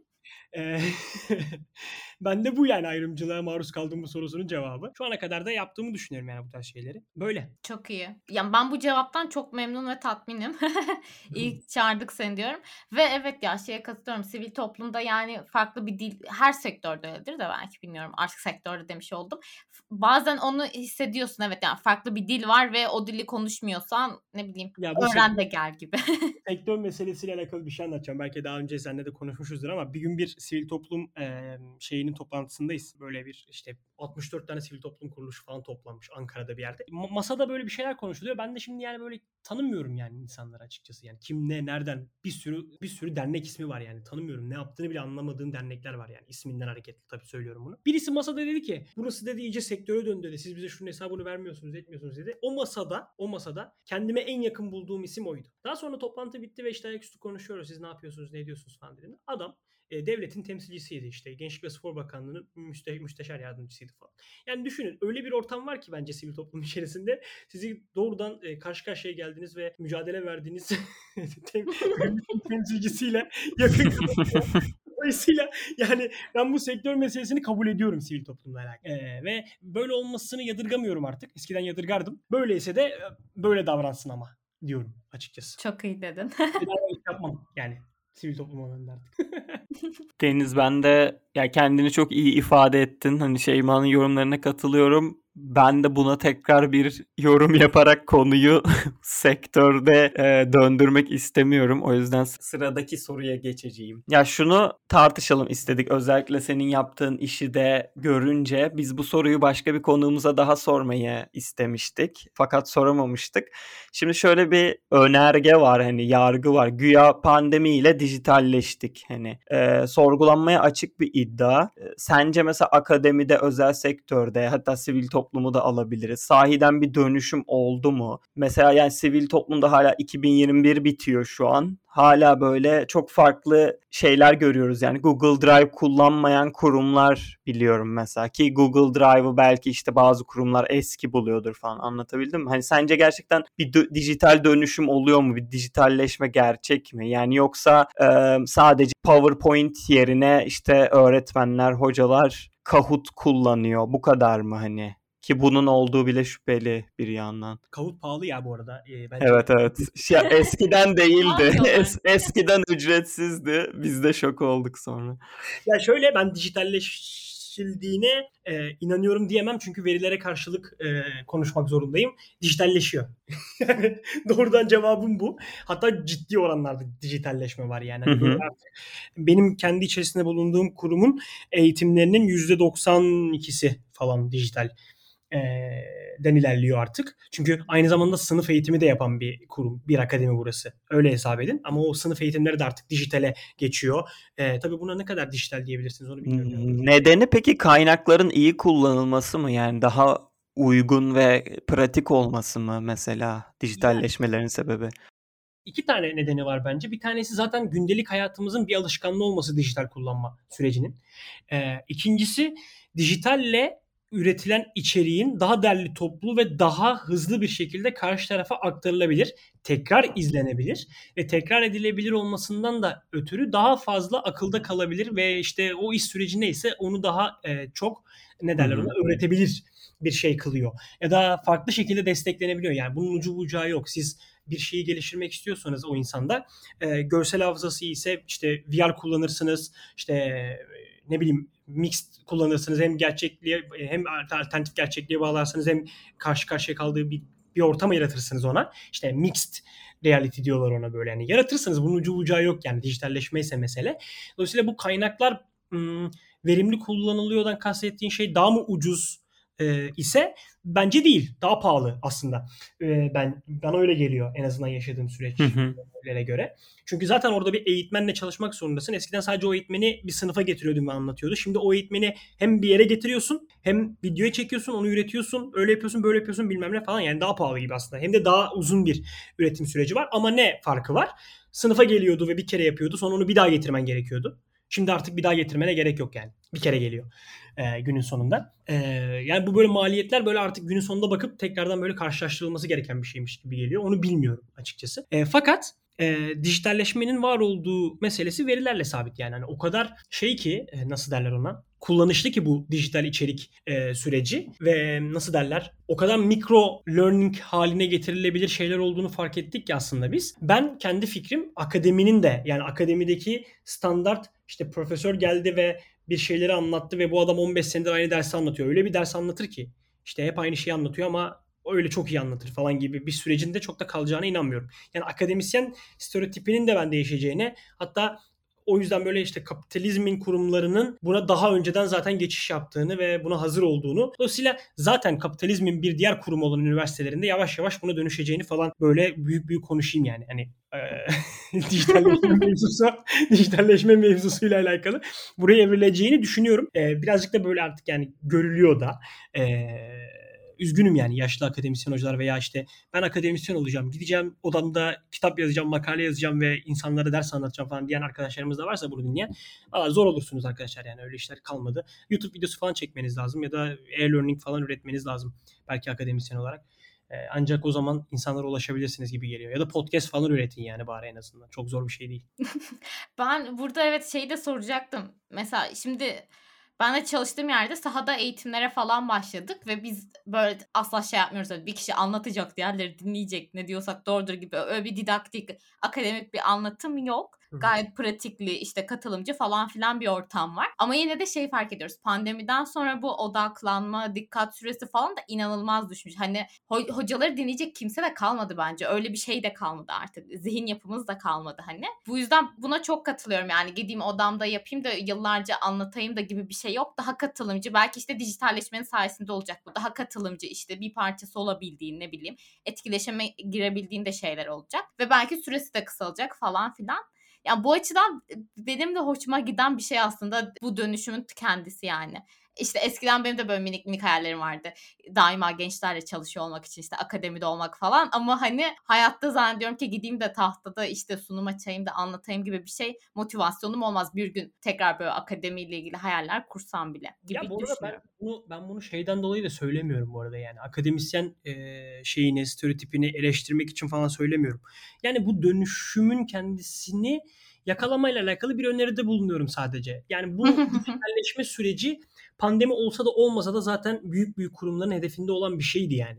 ben de bu yani ayrımcılığa maruz kaldığım bu sorusunun cevabı. Şu ana kadar da yaptığımı düşünüyorum yani bu tarz şeyleri. Böyle. Çok iyi. Yani ben bu cevaptan çok memnun ve tatminim. İyi çağırdık seni diyorum. Ve evet ya şeye katılıyorum. Sivil toplumda yani farklı bir dil her sektörde öyledir de belki bilmiyorum. Artık sektörde demiş oldum. Bazen onu hissediyorsun evet yani farklı bir dil var ve o dili konuşmuyorsan ne bileyim ya öğren de gel gibi. sektör meselesiyle alakalı bir şey anlatacağım. Belki daha önce seninle de konuşmuşuzdur ama bir gün bir sivil toplum e, şeyinin toplantısındayız. Böyle bir işte 64 tane sivil toplum kuruluşu falan toplanmış Ankara'da bir yerde. Ma- masada böyle bir şeyler konuşuluyor. Ben de şimdi yani böyle tanımıyorum yani insanları açıkçası. Yani kim ne nereden bir sürü bir sürü dernek ismi var yani tanımıyorum. Ne yaptığını bile anlamadığım dernekler var yani isminden hareketli tabii söylüyorum bunu. Birisi masada dedi ki burası dedi iyice sektöre döndü dedi. Siz bize şunun hesabını vermiyorsunuz etmiyorsunuz dedi. O masada o masada kendime en yakın bulduğum isim oydu. Daha sonra toplantı bitti ve işte ayaküstü konuşuyoruz. Siz ne yapıyorsunuz ne ediyorsunuz falan dediğinde. Adam e, devletin temsilcisiydi işte. Gençlik ve Spor Bakanlığı'nın müste, müsteşar yardımcısıydı falan. Yani düşünün öyle bir ortam var ki bence sivil toplum içerisinde sizi doğrudan e, karşı karşıya geldiniz ve mücadele verdiğiniz temsilcisiyle yakın Dolayısıyla yani ben bu sektör meselesini kabul ediyorum sivil toplumla alakalı. Ee, ve böyle olmasını yadırgamıyorum artık. Eskiden yadırgardım. Böyleyse de böyle davransın ama diyorum açıkçası. Çok iyi dedin. Bir daha yapmam yani sivil toplum alanında artık. Deniz ben de ya kendini çok iyi ifade ettin. Hani Şeyma'nın yorumlarına katılıyorum ben de buna tekrar bir yorum yaparak konuyu sektörde e, döndürmek istemiyorum. O yüzden sıradaki soruya geçeceğim. Ya şunu tartışalım istedik. Özellikle senin yaptığın işi de görünce biz bu soruyu başka bir konuğumuza daha sormayı istemiştik. Fakat soramamıştık. Şimdi şöyle bir önerge var hani yargı var. Güya pandemiyle dijitalleştik. Hani e, sorgulanmaya açık bir iddia. E, sence mesela akademide, özel sektörde hatta sivil toplum toplumu da alabiliriz. Sahiden bir dönüşüm oldu mu? Mesela yani sivil toplumda hala 2021 bitiyor şu an. Hala böyle çok farklı şeyler görüyoruz. Yani Google Drive kullanmayan kurumlar biliyorum mesela ki Google Drive'ı belki işte bazı kurumlar eski buluyordur falan anlatabildim mi? Hani sence gerçekten bir d- dijital dönüşüm oluyor mu? Bir dijitalleşme gerçek mi? Yani yoksa e, sadece PowerPoint yerine işte öğretmenler, hocalar Kahoot kullanıyor. Bu kadar mı hani? Ki bunun olduğu bile şüpheli bir yandan. Kahoot pahalı ya bu arada. Ee, bence... Evet evet. Ya, eskiden değildi. es, eskiden ücretsizdi. Biz de şok olduk sonra. Ya şöyle ben dijitalleşildiğine e, inanıyorum diyemem çünkü verilere karşılık e, konuşmak zorundayım. Dijitalleşiyor. yani doğrudan cevabım bu. Hatta ciddi oranlarda dijitalleşme var yani. Hı hı. Benim kendi içerisinde bulunduğum kurumun eğitimlerinin %92'si falan dijital den ilerliyor artık. Çünkü aynı zamanda sınıf eğitimi de yapan bir kurum, bir akademi burası. Öyle hesap edin. Ama o sınıf eğitimleri de artık dijitale geçiyor. E, tabii buna ne kadar dijital diyebilirsiniz onu bilmiyorum. Nedeni peki kaynakların iyi kullanılması mı? Yani daha uygun ve pratik olması mı mesela dijitalleşmelerin yani, sebebi? İki tane nedeni var bence. Bir tanesi zaten gündelik hayatımızın bir alışkanlığı olması dijital kullanma sürecinin. Ee, ikincisi dijitalle üretilen içeriğin daha derli toplu ve daha hızlı bir şekilde karşı tarafa aktarılabilir, tekrar izlenebilir ve tekrar edilebilir olmasından da ötürü daha fazla akılda kalabilir ve işte o iş süreci neyse onu daha e, çok ne derler ona öğretebilir bir şey kılıyor. Ya da farklı şekilde desteklenebiliyor. Yani bunun ucu bucağı yok. Siz bir şeyi geliştirmek istiyorsanız o insanda e, görsel hafızası ise işte VR kullanırsınız. işte ne bileyim mixed kullanırsınız hem gerçekliğe hem alternatif gerçekliğe bağlarsanız hem karşı karşıya kaldığı bir bir ortam yaratırsınız ona. İşte mixed reality diyorlar ona böyle. Yani yaratırsınız bunun ucu bucağı yok yani dijitalleşme ise mesele. Dolayısıyla bu kaynaklar ım, verimli kullanılıyordan kastettiğin şey daha mı ucuz e, ise bence değil. Daha pahalı aslında. E, ben bana öyle geliyor en azından yaşadığım süreçlere göre. Çünkü zaten orada bir eğitmenle çalışmak zorundasın. Eskiden sadece o eğitmeni bir sınıfa getiriyordum ve anlatıyordu. Şimdi o eğitmeni hem bir yere getiriyorsun hem videoya çekiyorsun onu üretiyorsun. Öyle yapıyorsun böyle yapıyorsun bilmem ne falan. Yani daha pahalı gibi aslında. Hem de daha uzun bir üretim süreci var. Ama ne farkı var? Sınıfa geliyordu ve bir kere yapıyordu. Sonra onu bir daha getirmen gerekiyordu. Şimdi artık bir daha getirmene gerek yok yani. Bir kere geliyor e, günün sonunda. E, yani bu böyle maliyetler böyle artık günün sonunda bakıp tekrardan böyle karşılaştırılması gereken bir şeymiş gibi geliyor. Onu bilmiyorum açıkçası. E, fakat e, dijitalleşmenin var olduğu meselesi verilerle sabit yani. Hani o kadar şey ki e, nasıl derler ona kullanışlı ki bu dijital içerik e, süreci ve nasıl derler o kadar mikro learning haline getirilebilir şeyler olduğunu fark ettik ki aslında biz. Ben kendi fikrim akademinin de yani akademideki standart işte profesör geldi ve bir şeyleri anlattı ve bu adam 15 senedir aynı dersi anlatıyor. Öyle bir ders anlatır ki işte hep aynı şeyi anlatıyor ama öyle çok iyi anlatır falan gibi bir sürecinde çok da kalacağına inanmıyorum. Yani akademisyen stereotipinin de ben değişeceğine hatta o yüzden böyle işte kapitalizmin kurumlarının buna daha önceden zaten geçiş yaptığını ve buna hazır olduğunu. Dolayısıyla zaten kapitalizmin bir diğer kurum olan üniversitelerinde yavaş yavaş buna dönüşeceğini falan böyle büyük büyük konuşayım yani. Hani e, dijitalleşme mevzusu, dijitalleşme mevzusuyla alakalı buraya evrileceğini düşünüyorum. E, birazcık da böyle artık yani görülüyor da. Eee üzgünüm yani yaşlı akademisyen hocalar veya işte ben akademisyen olacağım, gideceğim odamda kitap yazacağım, makale yazacağım ve insanlara ders anlatacağım falan diyen arkadaşlarımız da varsa bunu dinleyen valla zor olursunuz arkadaşlar yani öyle işler kalmadı. YouTube videosu falan çekmeniz lazım ya da e-learning falan üretmeniz lazım belki akademisyen olarak. Ancak o zaman insanlara ulaşabilirsiniz gibi geliyor. Ya da podcast falan üretin yani bari en azından. Çok zor bir şey değil. ben burada evet şeyi de soracaktım. Mesela şimdi ben de çalıştığım yerde sahada eğitimlere falan başladık ve biz böyle asla şey yapmıyoruz. Öyle bir kişi anlatacak, diğerleri dinleyecek ne diyorsak doğrudur gibi öyle bir didaktik, akademik bir anlatım yok. Gayet pratikli işte katılımcı falan filan bir ortam var. Ama yine de şey fark ediyoruz. Pandemiden sonra bu odaklanma, dikkat süresi falan da inanılmaz düşmüş. Hani ho- hocaları dinleyecek kimse de kalmadı bence. Öyle bir şey de kalmadı artık. Zihin yapımız da kalmadı hani. Bu yüzden buna çok katılıyorum. Yani gideyim odamda yapayım da yıllarca anlatayım da gibi bir şey yok. Daha katılımcı. Belki işte dijitalleşmenin sayesinde olacak bu. Daha katılımcı işte bir parçası olabildiğin ne bileyim etkileşime girebildiğin de şeyler olacak. Ve belki süresi de kısalacak falan filan. Yani bu açıdan benim de hoşuma giden bir şey aslında bu dönüşümün kendisi yani. İşte eskiden benim de böyle minik minik hayallerim vardı. Daima gençlerle çalışıyor olmak için işte akademide olmak falan. Ama hani hayatta zannediyorum ki gideyim de tahtada işte sunum açayım da anlatayım gibi bir şey motivasyonum olmaz. Bir gün tekrar böyle akademiyle ilgili hayaller kursam bile gibi ya bu arada ben bunu, ben bunu şeyden dolayı da söylemiyorum bu arada yani. Akademisyen e, şeyini, stereotipini eleştirmek için falan söylemiyorum. Yani bu dönüşümün kendisini yakalamayla alakalı bir öneride bulunuyorum sadece. Yani bu dijitalleşme süreci pandemi olsa da olmasa da zaten büyük büyük kurumların hedefinde olan bir şeydi yani.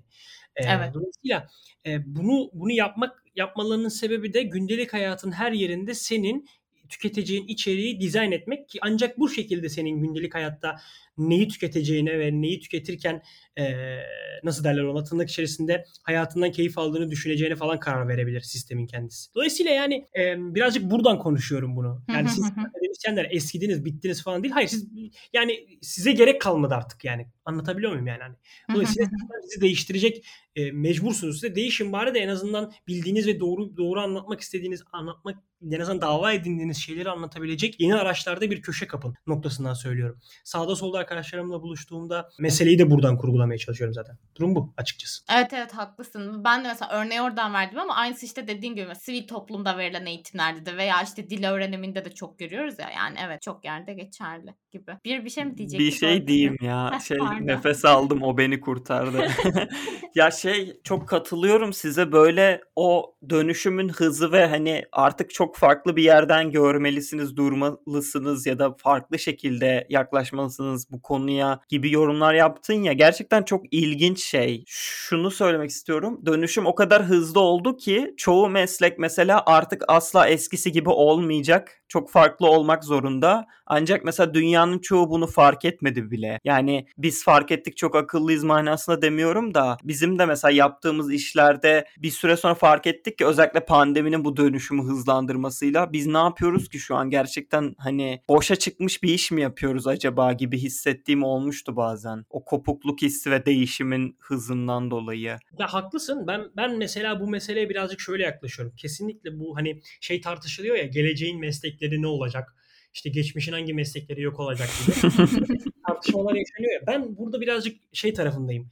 Ee, evet. Dolayısıyla e, bunu bunu yapmak yapmalarının sebebi de gündelik hayatın her yerinde senin tüketeceğin içeriği dizayn etmek ki ancak bu şekilde senin gündelik hayatta neyi tüketeceğine ve neyi tüketirken e, nasıl derler ona tırnak içerisinde hayatından keyif aldığını düşüneceğine falan karar verebilir sistemin kendisi. Dolayısıyla yani e, birazcık buradan konuşuyorum bunu. Yani siz akademisyenler eskidiniz, bittiniz falan değil. Hayır siz yani size gerek kalmadı artık yani. Anlatabiliyor muyum yani? Hani? Dolayısıyla sizi değiştirecek e, mecbursunuz. Size değişin bari de en azından bildiğiniz ve doğru doğru anlatmak istediğiniz, anlatmak en azından dava edindiğiniz şeyleri anlatabilecek yeni araçlarda bir köşe kapın noktasından söylüyorum. Sağda solda arkadaşlarımla buluştuğumda meseleyi de buradan kurgulamaya çalışıyorum zaten. Durum bu açıkçası. Evet evet haklısın. Ben de mesela örneği oradan verdim ama aynısı işte dediğin gibi sivil toplumda verilen eğitimlerde de veya işte dil öğreniminde de çok görüyoruz ya. Yani evet çok yerde geçerli gibi. Bir bir şey mi diyecektin? Bir şey diyeyim ya. şey nefes aldım o beni kurtardı. ya şey çok katılıyorum size böyle o dönüşümün hızı ve hani artık çok farklı bir yerden görmelisiniz, durmalısınız ya da farklı şekilde yaklaşmalısınız bu konuya gibi yorumlar yaptın ya gerçekten çok ilginç şey. Şunu söylemek istiyorum. Dönüşüm o kadar hızlı oldu ki çoğu meslek mesela artık asla eskisi gibi olmayacak çok farklı olmak zorunda. Ancak mesela dünyanın çoğu bunu fark etmedi bile. Yani biz fark ettik çok akıllıyız manasında demiyorum da bizim de mesela yaptığımız işlerde bir süre sonra fark ettik ki özellikle pandeminin bu dönüşümü hızlandırmasıyla biz ne yapıyoruz ki şu an gerçekten hani boşa çıkmış bir iş mi yapıyoruz acaba gibi hissettiğim olmuştu bazen. O kopukluk hissi ve değişimin hızından dolayı. Ya haklısın. Ben ben mesela bu meseleye birazcık şöyle yaklaşıyorum. Kesinlikle bu hani şey tartışılıyor ya geleceğin meslekleri ne olacak? İşte geçmişin hangi meslekleri yok olacak gibi tartışmalar yaşanıyor ya. Ben burada birazcık şey tarafındayım.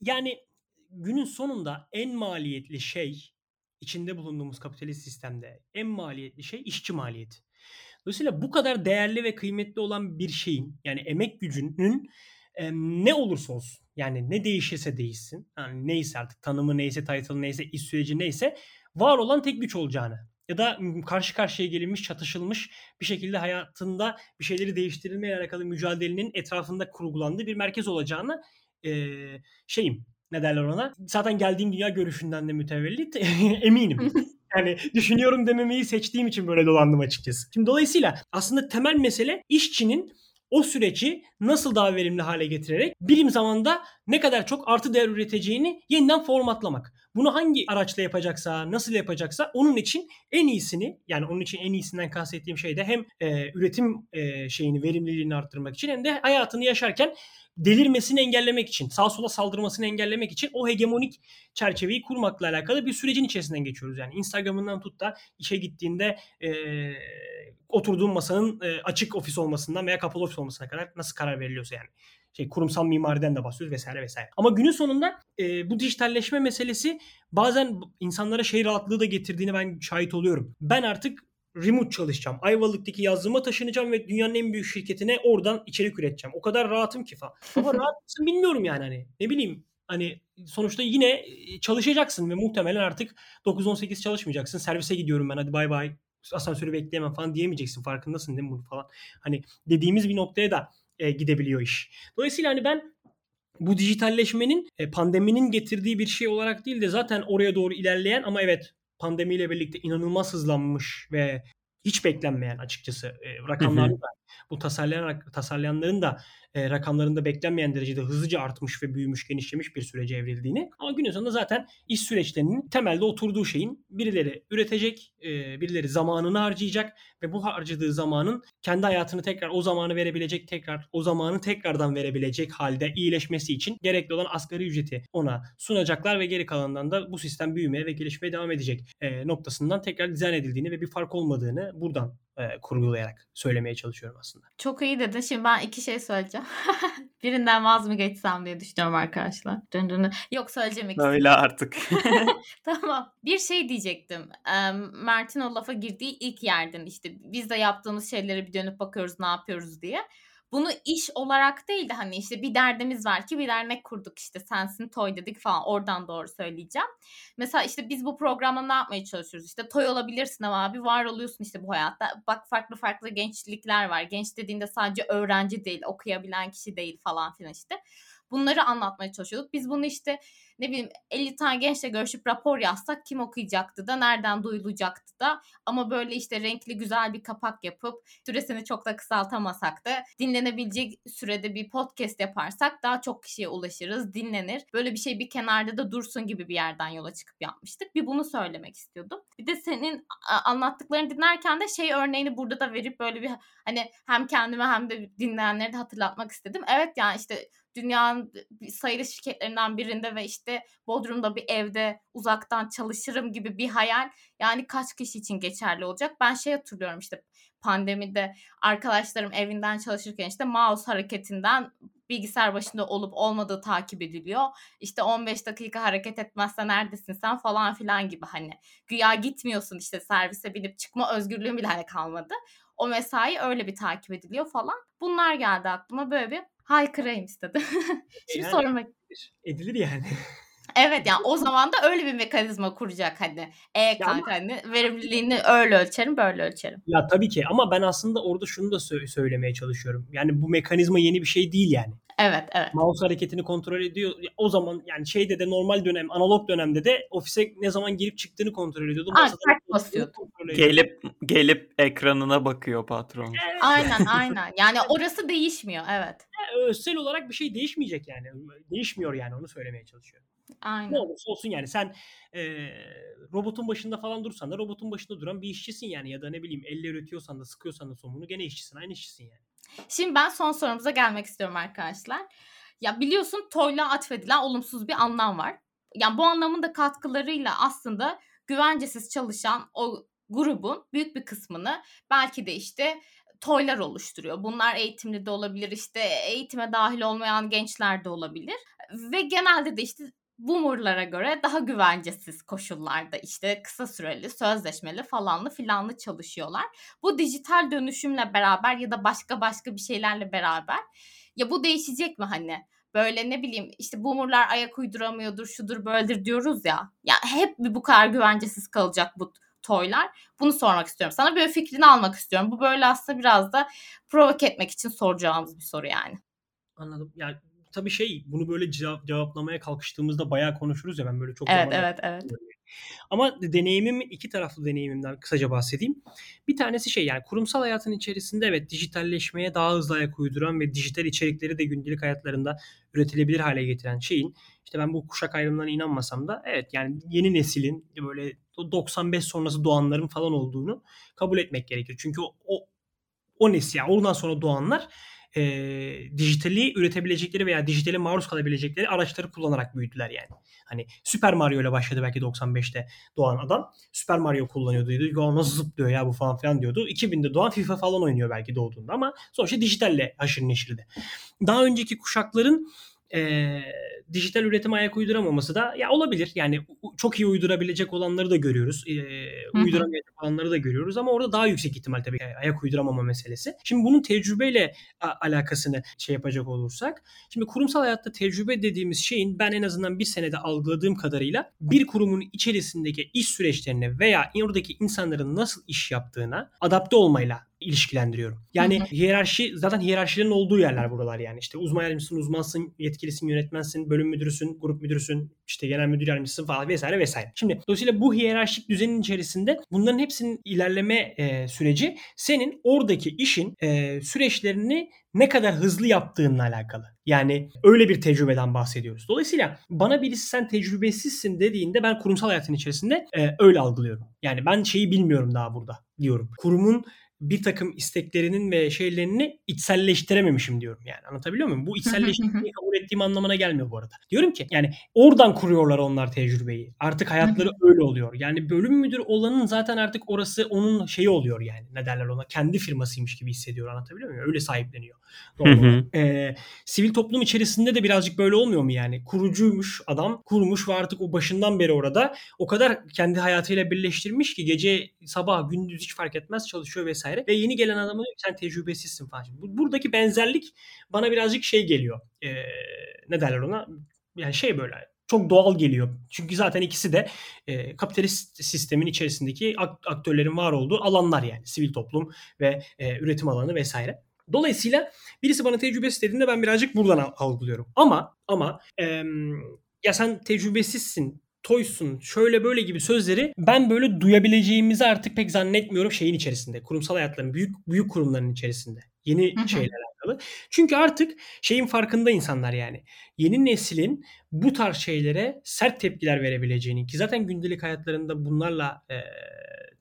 Yani günün sonunda en maliyetli şey içinde bulunduğumuz kapitalist sistemde en maliyetli şey işçi maliyeti. Dolayısıyla bu kadar değerli ve kıymetli olan bir şeyin yani emek gücünün e, ne olursa olsun yani ne değişirse değişsin yani neyse artık tanımı neyse title neyse iş süreci neyse var olan tek güç olacağını ya da karşı karşıya gelinmiş çatışılmış bir şekilde hayatında bir şeyleri değiştirilmeye alakalı mücadelenin etrafında kurgulandığı bir merkez olacağını e, şeyim ne derler ona zaten geldiğim dünya görüşünden de mütevellit eminim. Yani düşünüyorum dememeyi seçtiğim için böyle dolandım açıkçası. Şimdi dolayısıyla aslında temel mesele işçinin o süreci nasıl daha verimli hale getirerek birim zamanda ne kadar çok artı değer üreteceğini yeniden formatlamak. Bunu hangi araçla yapacaksa, nasıl yapacaksa onun için en iyisini yani onun için en iyisinden kastettiğim şey de hem e, üretim e, şeyini, verimliliğini arttırmak için hem de hayatını yaşarken delirmesini engellemek için, sağ sola saldırmasını engellemek için o hegemonik çerçeveyi kurmakla alakalı bir sürecin içerisinden geçiyoruz. Yani Instagram'ından tut da işe gittiğinde e, oturduğun masanın e, açık ofis olmasından veya kapalı ofis olmasına kadar nasıl karar veriliyorsa yani şey kurumsal mimariden de bahsediyoruz vesaire vesaire. Ama günün sonunda e, bu dijitalleşme meselesi bazen insanlara şey rahatlığı da getirdiğini ben şahit oluyorum. Ben artık remote çalışacağım. Ayvalık'taki yazlıma taşınacağım ve dünyanın en büyük şirketine oradan içerik üreteceğim. O kadar rahatım ki falan. Ama rahat mısın bilmiyorum yani hani. Ne bileyim hani sonuçta yine çalışacaksın ve muhtemelen artık 9-18 çalışmayacaksın. Servise gidiyorum ben hadi bay bay asansörü bekleyemem falan diyemeyeceksin. Farkındasın değil mi bunu falan. Hani dediğimiz bir noktaya da e, gidebiliyor iş. Dolayısıyla hani ben bu dijitalleşmenin e, pandeminin getirdiği bir şey olarak değil de zaten oraya doğru ilerleyen ama evet pandemiyle birlikte inanılmaz hızlanmış ve hiç beklenmeyen açıkçası e, rakamlarda bu tasarlayan tasarlayanların da e, rakamlarında beklenmeyen derecede hızlıca artmış ve büyümüş, genişlemiş bir sürece evrildiğini. Ama günün sonunda zaten iş süreçlerinin temelde oturduğu şeyin birileri üretecek, e, birileri zamanını harcayacak ve bu harcadığı zamanın kendi hayatını tekrar o zamanı verebilecek, tekrar o zamanı tekrardan verebilecek halde iyileşmesi için gerekli olan asgari ücreti ona sunacaklar ve geri kalanından da bu sistem büyümeye ve gelişmeye devam edecek e, noktasından tekrar dizayn edildiğini ve bir fark olmadığını buradan e, kurgulayarak söylemeye çalışıyorum aslında. Çok iyi dedin. Şimdi ben iki şey söyleyeceğim. Birinden vaz mı geçsem diye düşünüyorum arkadaşlar. Dön dön. Yok söyleyeceğim ikisini. Öyle artık. tamam. Bir şey diyecektim. Mert'in o lafa girdiği ilk yerden işte biz de yaptığımız şeylere bir dönüp bakıyoruz ne yapıyoruz diye bunu iş olarak değil de hani işte bir derdimiz var ki bir dernek kurduk işte sensin toy dedik falan oradan doğru söyleyeceğim. Mesela işte biz bu programda ne yapmaya çalışıyoruz işte toy olabilirsin ama abi var oluyorsun işte bu hayatta. Bak farklı farklı gençlikler var. Genç dediğinde sadece öğrenci değil okuyabilen kişi değil falan filan işte. Bunları anlatmaya çalışıyorduk. Biz bunu işte ne bileyim 50 tane gençle görüşüp rapor yazsak kim okuyacaktı da nereden duyulacaktı da ama böyle işte renkli güzel bir kapak yapıp süresini çok da kısaltamasak da dinlenebilecek sürede bir podcast yaparsak daha çok kişiye ulaşırız, dinlenir. Böyle bir şey bir kenarda da dursun gibi bir yerden yola çıkıp yapmıştık. Bir bunu söylemek istiyordum. Bir de senin anlattıklarını dinlerken de şey örneğini burada da verip böyle bir hani hem kendime hem de dinleyenleri de hatırlatmak istedim. Evet yani işte dünyanın sayılı şirketlerinden birinde ve işte Bodrum'da bir evde uzaktan çalışırım gibi bir hayal yani kaç kişi için geçerli olacak? Ben şey hatırlıyorum işte pandemide arkadaşlarım evinden çalışırken işte mouse hareketinden bilgisayar başında olup olmadığı takip ediliyor. İşte 15 dakika hareket etmezsen neredesin sen falan filan gibi hani güya gitmiyorsun işte servise binip çıkma özgürlüğün bile hani kalmadı. O mesai öyle bir takip ediliyor falan. Bunlar geldi aklıma böyle bir haykırayım istedim. Şimdi yani, sormak. Edilir yani. Evet yani o zaman da öyle bir mekanizma kuracak hani. E kanka ama, hani verimliliğini öyle ölçerim böyle ölçerim. Ya tabii ki ama ben aslında orada şunu da sö- söylemeye çalışıyorum. Yani bu mekanizma yeni bir şey değil yani. Evet evet. Mouse hareketini kontrol ediyor. O zaman yani şeyde de normal dönem analog dönemde de ofise ne zaman girip çıktığını kontrol ediyordu. Aa, kart basıyordu. kontrol ediyor. Gelip gelip ekranına bakıyor patron. Aynen aynen. Yani orası değişmiyor evet. Özel olarak bir şey değişmeyecek yani. Değişmiyor yani onu söylemeye çalışıyorum. Ne Aynen. olursa olsun yani sen e, robotun başında falan dursan da robotun başında duran bir işçisin yani ya da ne bileyim elle üretiyorsan da sıkıyorsan da somunu gene işçisin aynı işçisin yani. Şimdi ben son sorumuza gelmek istiyorum arkadaşlar. Ya biliyorsun toyla atfedilen olumsuz bir anlam var. Yani bu anlamın da katkılarıyla aslında güvencesiz çalışan o grubun büyük bir kısmını belki de işte toylar oluşturuyor. Bunlar eğitimli de olabilir işte eğitime dahil olmayan gençler de olabilir. Ve genelde de işte boomerlara göre daha güvencesiz koşullarda işte kısa süreli, sözleşmeli falanlı filanlı çalışıyorlar. Bu dijital dönüşümle beraber ya da başka başka bir şeylerle beraber ya bu değişecek mi hani? Böyle ne bileyim işte boomerlar ayak uyduramıyordur, şudur böyledir diyoruz ya. Ya hep bu kadar güvencesiz kalacak bu toylar? Bunu sormak istiyorum. Sana böyle fikrini almak istiyorum. Bu böyle aslında biraz da provoke etmek için soracağımız bir soru yani. Anladım. Yani tabii şey bunu böyle cevap, cevaplamaya kalkıştığımızda bayağı konuşuruz ya ben böyle çok Evet evet evet. Ama deneyimim iki taraflı deneyimimden kısaca bahsedeyim. Bir tanesi şey yani kurumsal hayatın içerisinde evet dijitalleşmeye daha hızlı ayak uyduran ve dijital içerikleri de gündelik hayatlarında üretilebilir hale getiren şeyin işte ben bu kuşak ayrımlarına inanmasam da evet yani yeni neslin böyle 95 sonrası doğanların falan olduğunu kabul etmek gerekir. Çünkü o, o, o nesil yani oradan sonra doğanlar e, dijitali üretebilecekleri veya dijitale maruz kalabilecekleri araçları kullanarak büyüdüler yani. Hani Super Mario ile başladı belki 95'te doğan adam. Super Mario kullanıyordu. Diyordu, nasıl zıplıyor ya bu falan filan diyordu. 2000'de doğan FIFA falan oynuyor belki doğduğunda ama sonuçta dijitalle haşır neşirdi. Daha önceki kuşakların e, dijital üretime ayak uyduramaması da ya olabilir. Yani çok iyi uydurabilecek olanları da görüyoruz. E, uyduramayacak olanları da görüyoruz ama orada daha yüksek ihtimal tabii ayak uyduramama meselesi. Şimdi bunun tecrübeyle a- alakasını şey yapacak olursak. Şimdi kurumsal hayatta tecrübe dediğimiz şeyin ben en azından bir senede algıladığım kadarıyla bir kurumun içerisindeki iş süreçlerine veya oradaki insanların nasıl iş yaptığına adapte olmayla ilişkilendiriyorum. Yani Hı hı. hiyerarşi zaten hiyerarşilerin olduğu yerler buralar yani. İşte uzman yardımcısın, uzmansın, yetkilisin, yönetmensin, bölüm müdürüsün, grup müdürüsün, işte genel müdür yardımcısın falan vesaire vesaire. Şimdi dolayısıyla bu hiyerarşik düzenin içerisinde bunların hepsinin ilerleme e, süreci senin oradaki işin e, süreçlerini ne kadar hızlı yaptığınla alakalı. Yani öyle bir tecrübeden bahsediyoruz. Dolayısıyla bana birisi sen tecrübesizsin dediğinde ben kurumsal hayatın içerisinde e, öyle algılıyorum. Yani ben şeyi bilmiyorum daha burada diyorum. Kurumun bir takım isteklerinin ve şeylerini içselleştirememişim diyorum yani. Anlatabiliyor muyum? Bu içselleştirmeyi kabul ettiğim anlamına gelmiyor bu arada. Diyorum ki yani oradan kuruyorlar onlar tecrübeyi. Artık hayatları öyle oluyor. Yani bölüm müdür olanın zaten artık orası onun şeyi oluyor yani. Ne derler ona? Kendi firmasıymış gibi hissediyor. Anlatabiliyor muyum? Öyle sahipleniyor. Ee, sivil toplum içerisinde de birazcık böyle olmuyor mu yani? Kurucuymuş adam, kurmuş ve artık o başından beri orada o kadar kendi hayatıyla birleştirmiş ki gece, sabah, gündüz hiç fark etmez çalışıyor vesaire. Ve yeni gelen adama diyor sen tecrübesizsin falan. Buradaki benzerlik bana birazcık şey geliyor. Ee, ne derler ona? Yani şey böyle çok doğal geliyor. Çünkü zaten ikisi de e, kapitalist sistemin içerisindeki ak- aktörlerin var olduğu alanlar yani. Sivil toplum ve e, üretim alanı vesaire. Dolayısıyla birisi bana tecrübesiz dediğinde ben birazcık buradan al- algılıyorum. Ama ama em, ya sen tecrübesizsin, toysun, şöyle böyle gibi sözleri ben böyle duyabileceğimizi artık pek zannetmiyorum şeyin içerisinde. Kurumsal hayatların büyük büyük kurumların içerisinde. Yeni Hı hı. şeyler alakalı. Çünkü artık şeyin farkında insanlar yani. Yeni neslin bu tarz şeylere sert tepkiler verebileceğini ki zaten gündelik hayatlarında bunlarla e,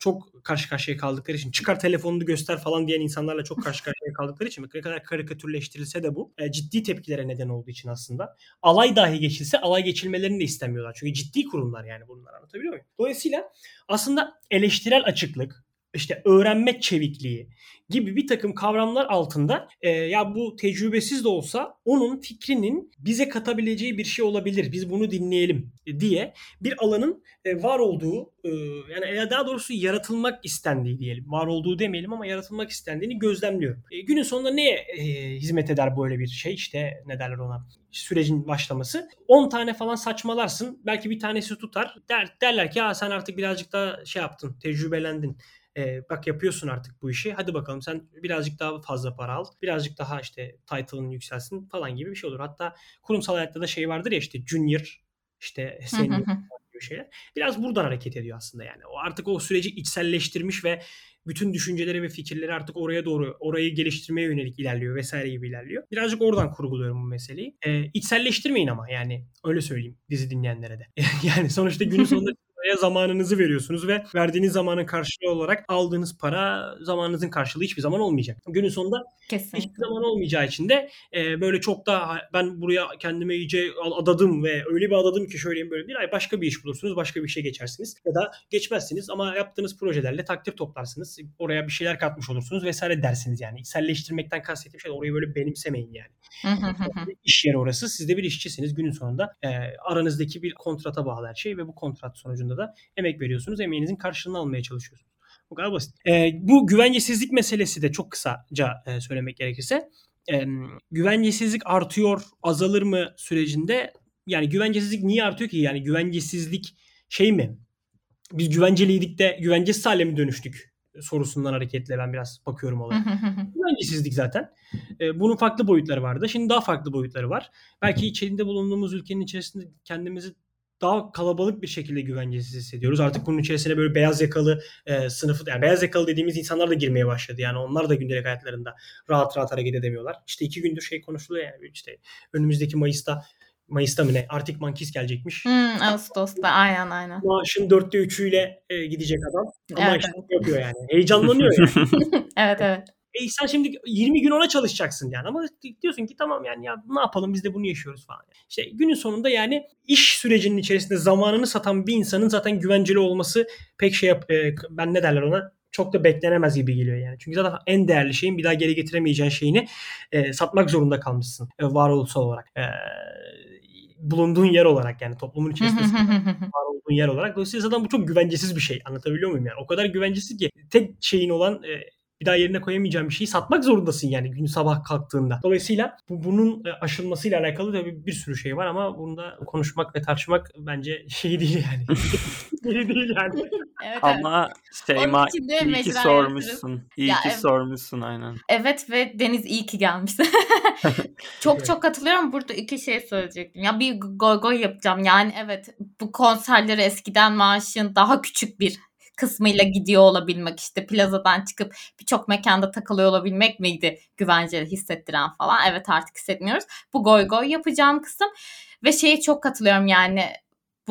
çok karşı karşıya kaldıkları için çıkar telefonunu göster falan diyen insanlarla çok karşı karşıya kaldıkları için ne kadar karikatürleştirilse de bu e, ciddi tepkilere neden olduğu için aslında alay dahi geçilse alay geçilmelerini de istemiyorlar. Çünkü ciddi kurumlar yani bunlar anlatabiliyor muyum? Dolayısıyla aslında eleştirel açıklık, işte öğrenme çevikliği gibi bir takım kavramlar altında e, ya bu tecrübesiz de olsa onun fikrinin bize katabileceği bir şey olabilir. Biz bunu dinleyelim diye bir alanın e, var olduğu e, yani ya daha doğrusu yaratılmak istendiği diyelim. Var olduğu demeyelim ama yaratılmak istendiğini gözlemliyorum. E, günün sonunda neye e, hizmet eder böyle bir şey? İşte ne derler ona? sürecin başlaması. 10 tane falan saçmalarsın. Belki bir tanesi tutar. Der, derler ki ya sen artık birazcık daha şey yaptın, tecrübelendin. Ee, bak yapıyorsun artık bu işi. Hadi bakalım sen birazcık daha fazla para al. Birazcık daha işte title'ın yükselsin falan gibi bir şey olur. Hatta kurumsal hayatta da şey vardır ya işte junior işte hı. böyle şeyler. Biraz buradan hareket ediyor aslında yani. O artık o süreci içselleştirmiş ve bütün düşünceleri ve fikirleri artık oraya doğru, orayı geliştirmeye yönelik ilerliyor vesaire gibi ilerliyor. Birazcık oradan kurguluyorum bu meseleyi. Ee, içselleştirmeyin ama yani öyle söyleyeyim dizi dinleyenlere de. yani sonuçta günün sonunda paraya zamanınızı veriyorsunuz ve verdiğiniz zamanın karşılığı olarak aldığınız para zamanınızın karşılığı hiçbir zaman olmayacak. Günün sonunda Kesinlikle. hiçbir zaman olmayacağı için de e, böyle çok da ben buraya kendime iyice adadım ve öyle bir adadım ki şöyleyeyim böyle bir ay başka bir iş bulursunuz, başka bir işe geçersiniz ya da geçmezsiniz ama yaptığınız projelerle takdir toplarsınız. Oraya bir şeyler katmış olursunuz vesaire dersiniz yani. İçselleştirmekten kastettiğim şey orayı böyle benimsemeyin yani. İş yeri orası. Siz de bir işçisiniz. Günün sonunda e, aranızdaki bir kontrata bağlı her şey ve bu kontrat sonucunda da emek veriyorsunuz. Emeğinizin karşılığını almaya çalışıyorsunuz. Bu kadar basit. E, bu güvencesizlik meselesi de çok kısaca e, söylemek gerekirse e, güvencesizlik artıyor, azalır mı sürecinde? Yani güvencesizlik niye artıyor ki? Yani güvencesizlik şey mi? Biz güvenceliydik de güvencesiz hale mi dönüştük? sorusundan hareketle ben biraz bakıyorum olaya. Güvencesizlik zaten. E, bunun farklı boyutları vardı. Şimdi daha farklı boyutları var. Belki içerisinde bulunduğumuz ülkenin içerisinde kendimizi daha kalabalık bir şekilde güvencesiz hissediyoruz. Artık bunun içerisine böyle beyaz yakalı e, sınıfı, yani beyaz yakalı dediğimiz insanlar da girmeye başladı. Yani onlar da gündelik hayatlarında rahat rahat hareket edemiyorlar. İşte iki gündür şey konuşuluyor yani işte önümüzdeki Mayıs'ta Mayıs'ta mı ne? Arctic Monkeys gelecekmiş. Hmm, Ağustos'ta aynen aynen. Maaşın dörtte üçüyle e, gidecek adam. Ama Evet, işte yapıyor yani. Heyecanlanıyor yani. Evet evet. E sen şimdi 20 gün ona çalışacaksın yani ama diyorsun ki tamam yani ya ne yapalım biz de bunu yaşıyoruz falan. İşte günün sonunda yani iş sürecinin içerisinde zamanını satan bir insanın zaten güvenceli olması pek şey yap, e, ben ne derler ona çok da beklenemez gibi geliyor yani. Çünkü zaten en değerli şeyin bir daha geri getiremeyeceğin şeyini e, satmak zorunda kalmışsın e, varoluşsal olarak. E, bulunduğun yer olarak yani toplumun içerisinde var olduğun yer olarak. Dolayısıyla zaten bu çok güvencesiz bir şey. Anlatabiliyor muyum yani? O kadar güvencesiz ki tek şeyin olan e, bir daha yerine koyamayacağın bir şeyi satmak zorundasın yani gün sabah kalktığında. Dolayısıyla bu, bunun e, aşılmasıyla alakalı da bir, bir sürü şey var ama bunu da konuşmak ve tartışmak bence şey değil yani. şey değil yani. evet, evet. Ama de iyi ki sormuşsun. İyi Ya ki evet. sormuşsun aynen. Evet ve Deniz iyi ki gelmişsin. çok Evet. çok katılıyorum. Burada iki şey söyleyecektim. Ya bir goy goy yapacağım. Yani evet bu konserlere eskiden maaşın daha küçük bir kısmıyla gidiyor olabilmek işte plazadan çıkıp birçok mekanda takılıyor olabilmek miydi güvenceli hissettiren falan. Evet artık hissetmiyoruz. Bu goy goy yapacağım kısım ve şeye çok katılıyorum yani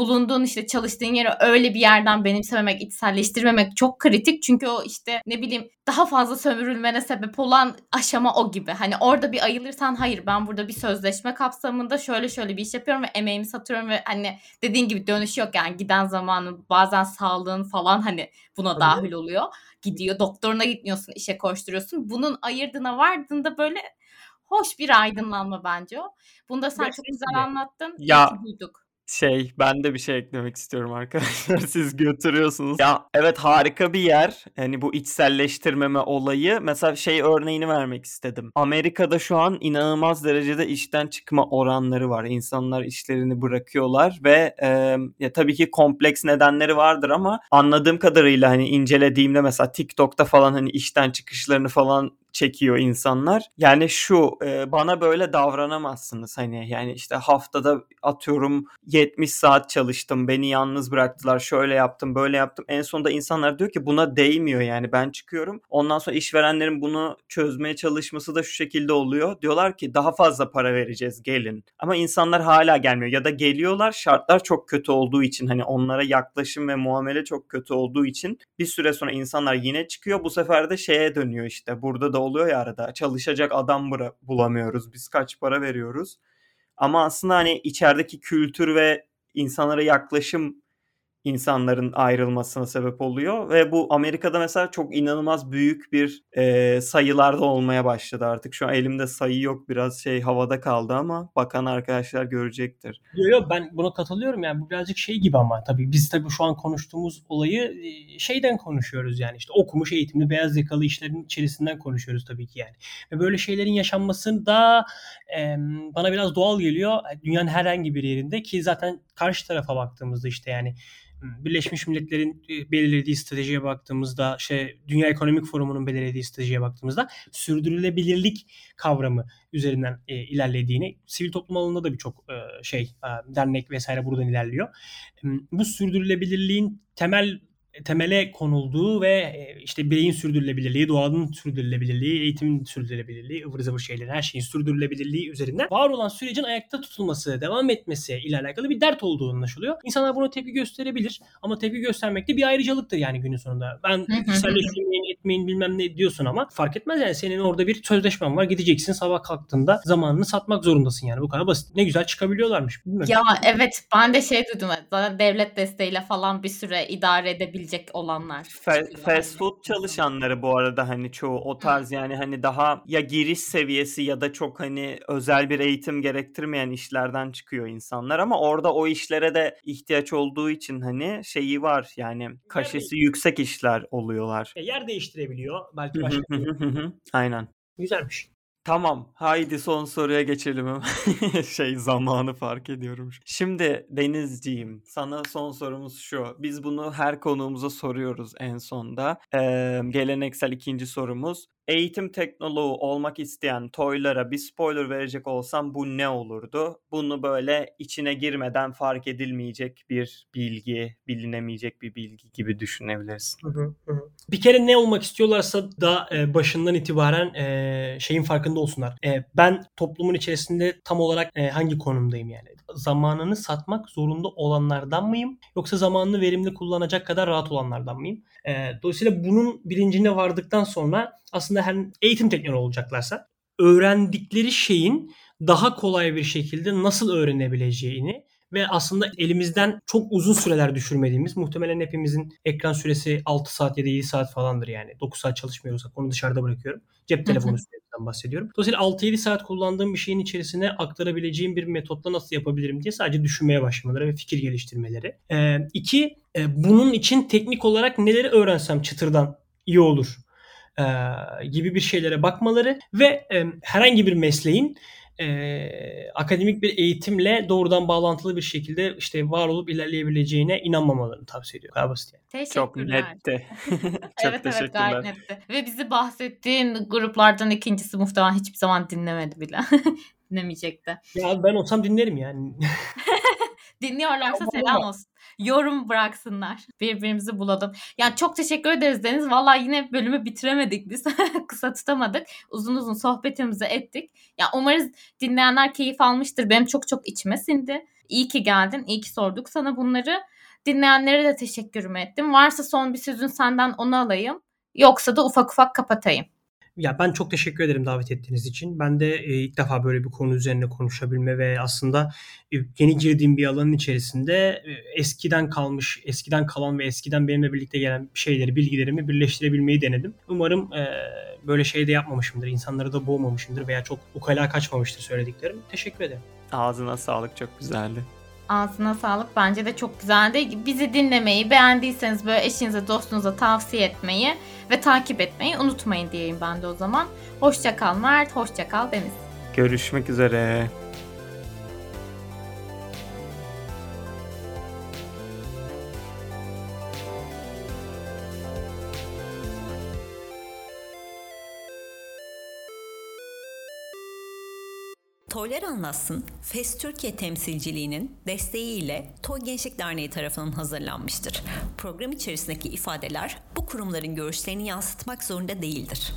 bulunduğun işte çalıştığın yeri öyle bir yerden benimsememek, içselleştirmemek çok kritik. Çünkü o işte ne bileyim daha fazla sömürülmene sebep olan aşama o gibi. Hani orada bir ayılırsan hayır ben burada bir sözleşme kapsamında şöyle şöyle bir iş yapıyorum ve emeğimi satıyorum ve hani dediğin gibi dönüş yok yani giden zamanın bazen sağlığın falan hani buna dahil oluyor. Gidiyor doktoruna gitmiyorsun işe koşturuyorsun. Bunun ayırdığına vardığında böyle hoş bir aydınlanma bence o. Bunu da sen çok güzel anlattın. Ya, duyduk. Şey ben de bir şey eklemek istiyorum arkadaşlar. Siz götürüyorsunuz. Ya evet harika bir yer. Hani bu içselleştirmeme olayı. Mesela şey örneğini vermek istedim. Amerika'da şu an inanılmaz derecede işten çıkma oranları var. İnsanlar işlerini bırakıyorlar ve e, ya tabii ki kompleks nedenleri vardır ama anladığım kadarıyla hani incelediğimde mesela TikTok'ta falan hani işten çıkışlarını falan çekiyor insanlar. Yani şu bana böyle davranamazsınız hani yani işte haftada atıyorum 70 saat çalıştım beni yalnız bıraktılar şöyle yaptım böyle yaptım. En sonunda insanlar diyor ki buna değmiyor yani ben çıkıyorum. Ondan sonra işverenlerin bunu çözmeye çalışması da şu şekilde oluyor. Diyorlar ki daha fazla para vereceğiz gelin. Ama insanlar hala gelmiyor. Ya da geliyorlar şartlar çok kötü olduğu için hani onlara yaklaşım ve muamele çok kötü olduğu için bir süre sonra insanlar yine çıkıyor. Bu sefer de şeye dönüyor işte burada da oluyor ya arada çalışacak adam bulamıyoruz biz kaç para veriyoruz ama aslında hani içerideki kültür ve insanlara yaklaşım insanların ayrılmasına sebep oluyor ve bu Amerika'da mesela çok inanılmaz büyük bir e, sayılarda olmaya başladı artık. Şu an elimde sayı yok biraz şey havada kaldı ama bakan arkadaşlar görecektir. Yo yo ben buna katılıyorum yani bu birazcık şey gibi ama tabii biz tabii şu an konuştuğumuz olayı şeyden konuşuyoruz yani işte okumuş eğitimli beyaz yakalı işlerin içerisinden konuşuyoruz tabii ki yani. Ve böyle şeylerin yaşanması da e, bana biraz doğal geliyor dünyanın herhangi bir yerinde ki zaten karşı tarafa baktığımızda işte yani Birleşmiş Milletler'in e, belirlediği stratejiye baktığımızda, şey Dünya Ekonomik Forumu'nun belirlediği stratejiye baktığımızda sürdürülebilirlik kavramı üzerinden e, ilerlediğini, sivil toplum alanında da birçok e, şey e, dernek vesaire buradan ilerliyor. E, bu sürdürülebilirliğin temel temele konulduğu ve e, işte bireyin sürdürülebilirliği, doğanın sürdürülebilirliği, eğitimin sürdürülebilirliği, ıvır zıvır şeylerin her şeyin sürdürülebilirliği üzerinden var olan sürecin ayakta tutulması, devam etmesi ile alakalı bir dert olduğu anlaşılıyor. İnsanlar buna tepki gösterebilir ama tepki göstermek de bir ayrıcalıktır yani günün sonunda. Ben kişiselleştirmeyin, etmeyin bilmem ne diyorsun ama fark etmez yani senin orada bir sözleşmen var. Gideceksin sabah kalktığında zamanını satmak zorundasın yani. Bu kadar basit. Ne güzel çıkabiliyorlarmış. Bilmiyorum. Ya evet ben de şey duydum. Devlet desteğiyle falan bir süre idare edebilir yapabilecek olanlar. Fa- fast food çalışanları bu arada hani çoğu o tarz yani hani daha ya giriş seviyesi ya da çok hani özel bir eğitim gerektirmeyen işlerden çıkıyor insanlar ama orada o işlere de ihtiyaç olduğu için hani şeyi var yani kaşesi yüksek işler oluyorlar. Yer değiştirebiliyor belki başka. Aynen. Güzelmiş. Tamam. Haydi son soruya geçelim. şey zamanı fark ediyorum. Şimdi Denizciğim sana son sorumuz şu. Biz bunu her konuğumuza soruyoruz en sonda. Ee, geleneksel ikinci sorumuz eğitim teknoloğu olmak isteyen toylara bir spoiler verecek olsam bu ne olurdu? Bunu böyle içine girmeden fark edilmeyecek bir bilgi, bilinemeyecek bir bilgi gibi düşünebilirsin. Bir kere ne olmak istiyorlarsa da e, başından itibaren e, şeyin farkında olsunlar. E, ben toplumun içerisinde tam olarak hangi konumdayım yani? Zamanını satmak zorunda olanlardan mıyım? Yoksa zamanını verimli kullanacak kadar rahat olanlardan mıyım? Dolayısıyla bunun bilincine vardıktan sonra aslında hem eğitim teknoloji olacaklarsa öğrendikleri şeyin daha kolay bir şekilde nasıl öğrenebileceğini ve aslında elimizden çok uzun süreler düşürmediğimiz muhtemelen hepimizin ekran süresi 6 saat ya da 7 saat falandır yani. 9 saat çalışmıyorsak onu dışarıda bırakıyorum. Cep telefonu süresinden bahsediyorum. Dolayısıyla 6-7 saat kullandığım bir şeyin içerisine aktarabileceğim bir metotla nasıl yapabilirim diye sadece düşünmeye başlamaları ve fikir geliştirmeleri. Ee, iki, e, bunun için teknik olarak neleri öğrensem çıtırdan iyi olur e, gibi bir şeylere bakmaları ve e, herhangi bir mesleğin e, akademik bir eğitimle doğrudan bağlantılı bir şekilde işte var olup ilerleyebileceğine inanmamalarını tavsiye ediyorum. Gayet basit yani. Çok netti. Çok evet evet gayet netti. Ve bizi bahsettiğin gruplardan ikincisi muhtemelen hiçbir zaman dinlemedi bile. Dinlemeyecek de. Ya ben olsam dinlerim yani. Dinliyorlarsa selam olsun yorum bıraksınlar. Birbirimizi bulalım. Yani çok teşekkür ederiz Deniz. Valla yine bölümü bitiremedik biz. Kısa tutamadık. Uzun uzun sohbetimizi ettik. Ya umarız dinleyenler keyif almıştır. Benim çok çok içime sindi. İyi ki geldin. İyi ki sorduk sana bunları. Dinleyenlere de teşekkürümü ettim. Varsa son bir sözün senden onu alayım. Yoksa da ufak ufak kapatayım. Ya ben çok teşekkür ederim davet ettiğiniz için. Ben de e, ilk defa böyle bir konu üzerine konuşabilme ve aslında e, yeni girdiğim bir alanın içerisinde e, eskiden kalmış, eskiden kalan ve eskiden benimle birlikte gelen şeyleri, bilgilerimi birleştirebilmeyi denedim. Umarım e, böyle şey de yapmamışımdır, insanları da boğmamışımdır veya çok ukala kaçmamıştır söylediklerim. Teşekkür ederim. Ağzına sağlık, çok güzeldi. Ağzına sağlık. Bence de çok güzeldi. Bizi dinlemeyi, beğendiyseniz böyle eşinize, dostunuza tavsiye etmeyi ve takip etmeyi unutmayın diyeyim ben de o zaman. Hoşça kal Mert, hoşça kal Deniz. Görüşmek üzere. Toylar Anlatsın, FES Türkiye temsilciliğinin desteğiyle Toy Gençlik Derneği tarafından hazırlanmıştır. Program içerisindeki ifadeler bu kurumların görüşlerini yansıtmak zorunda değildir.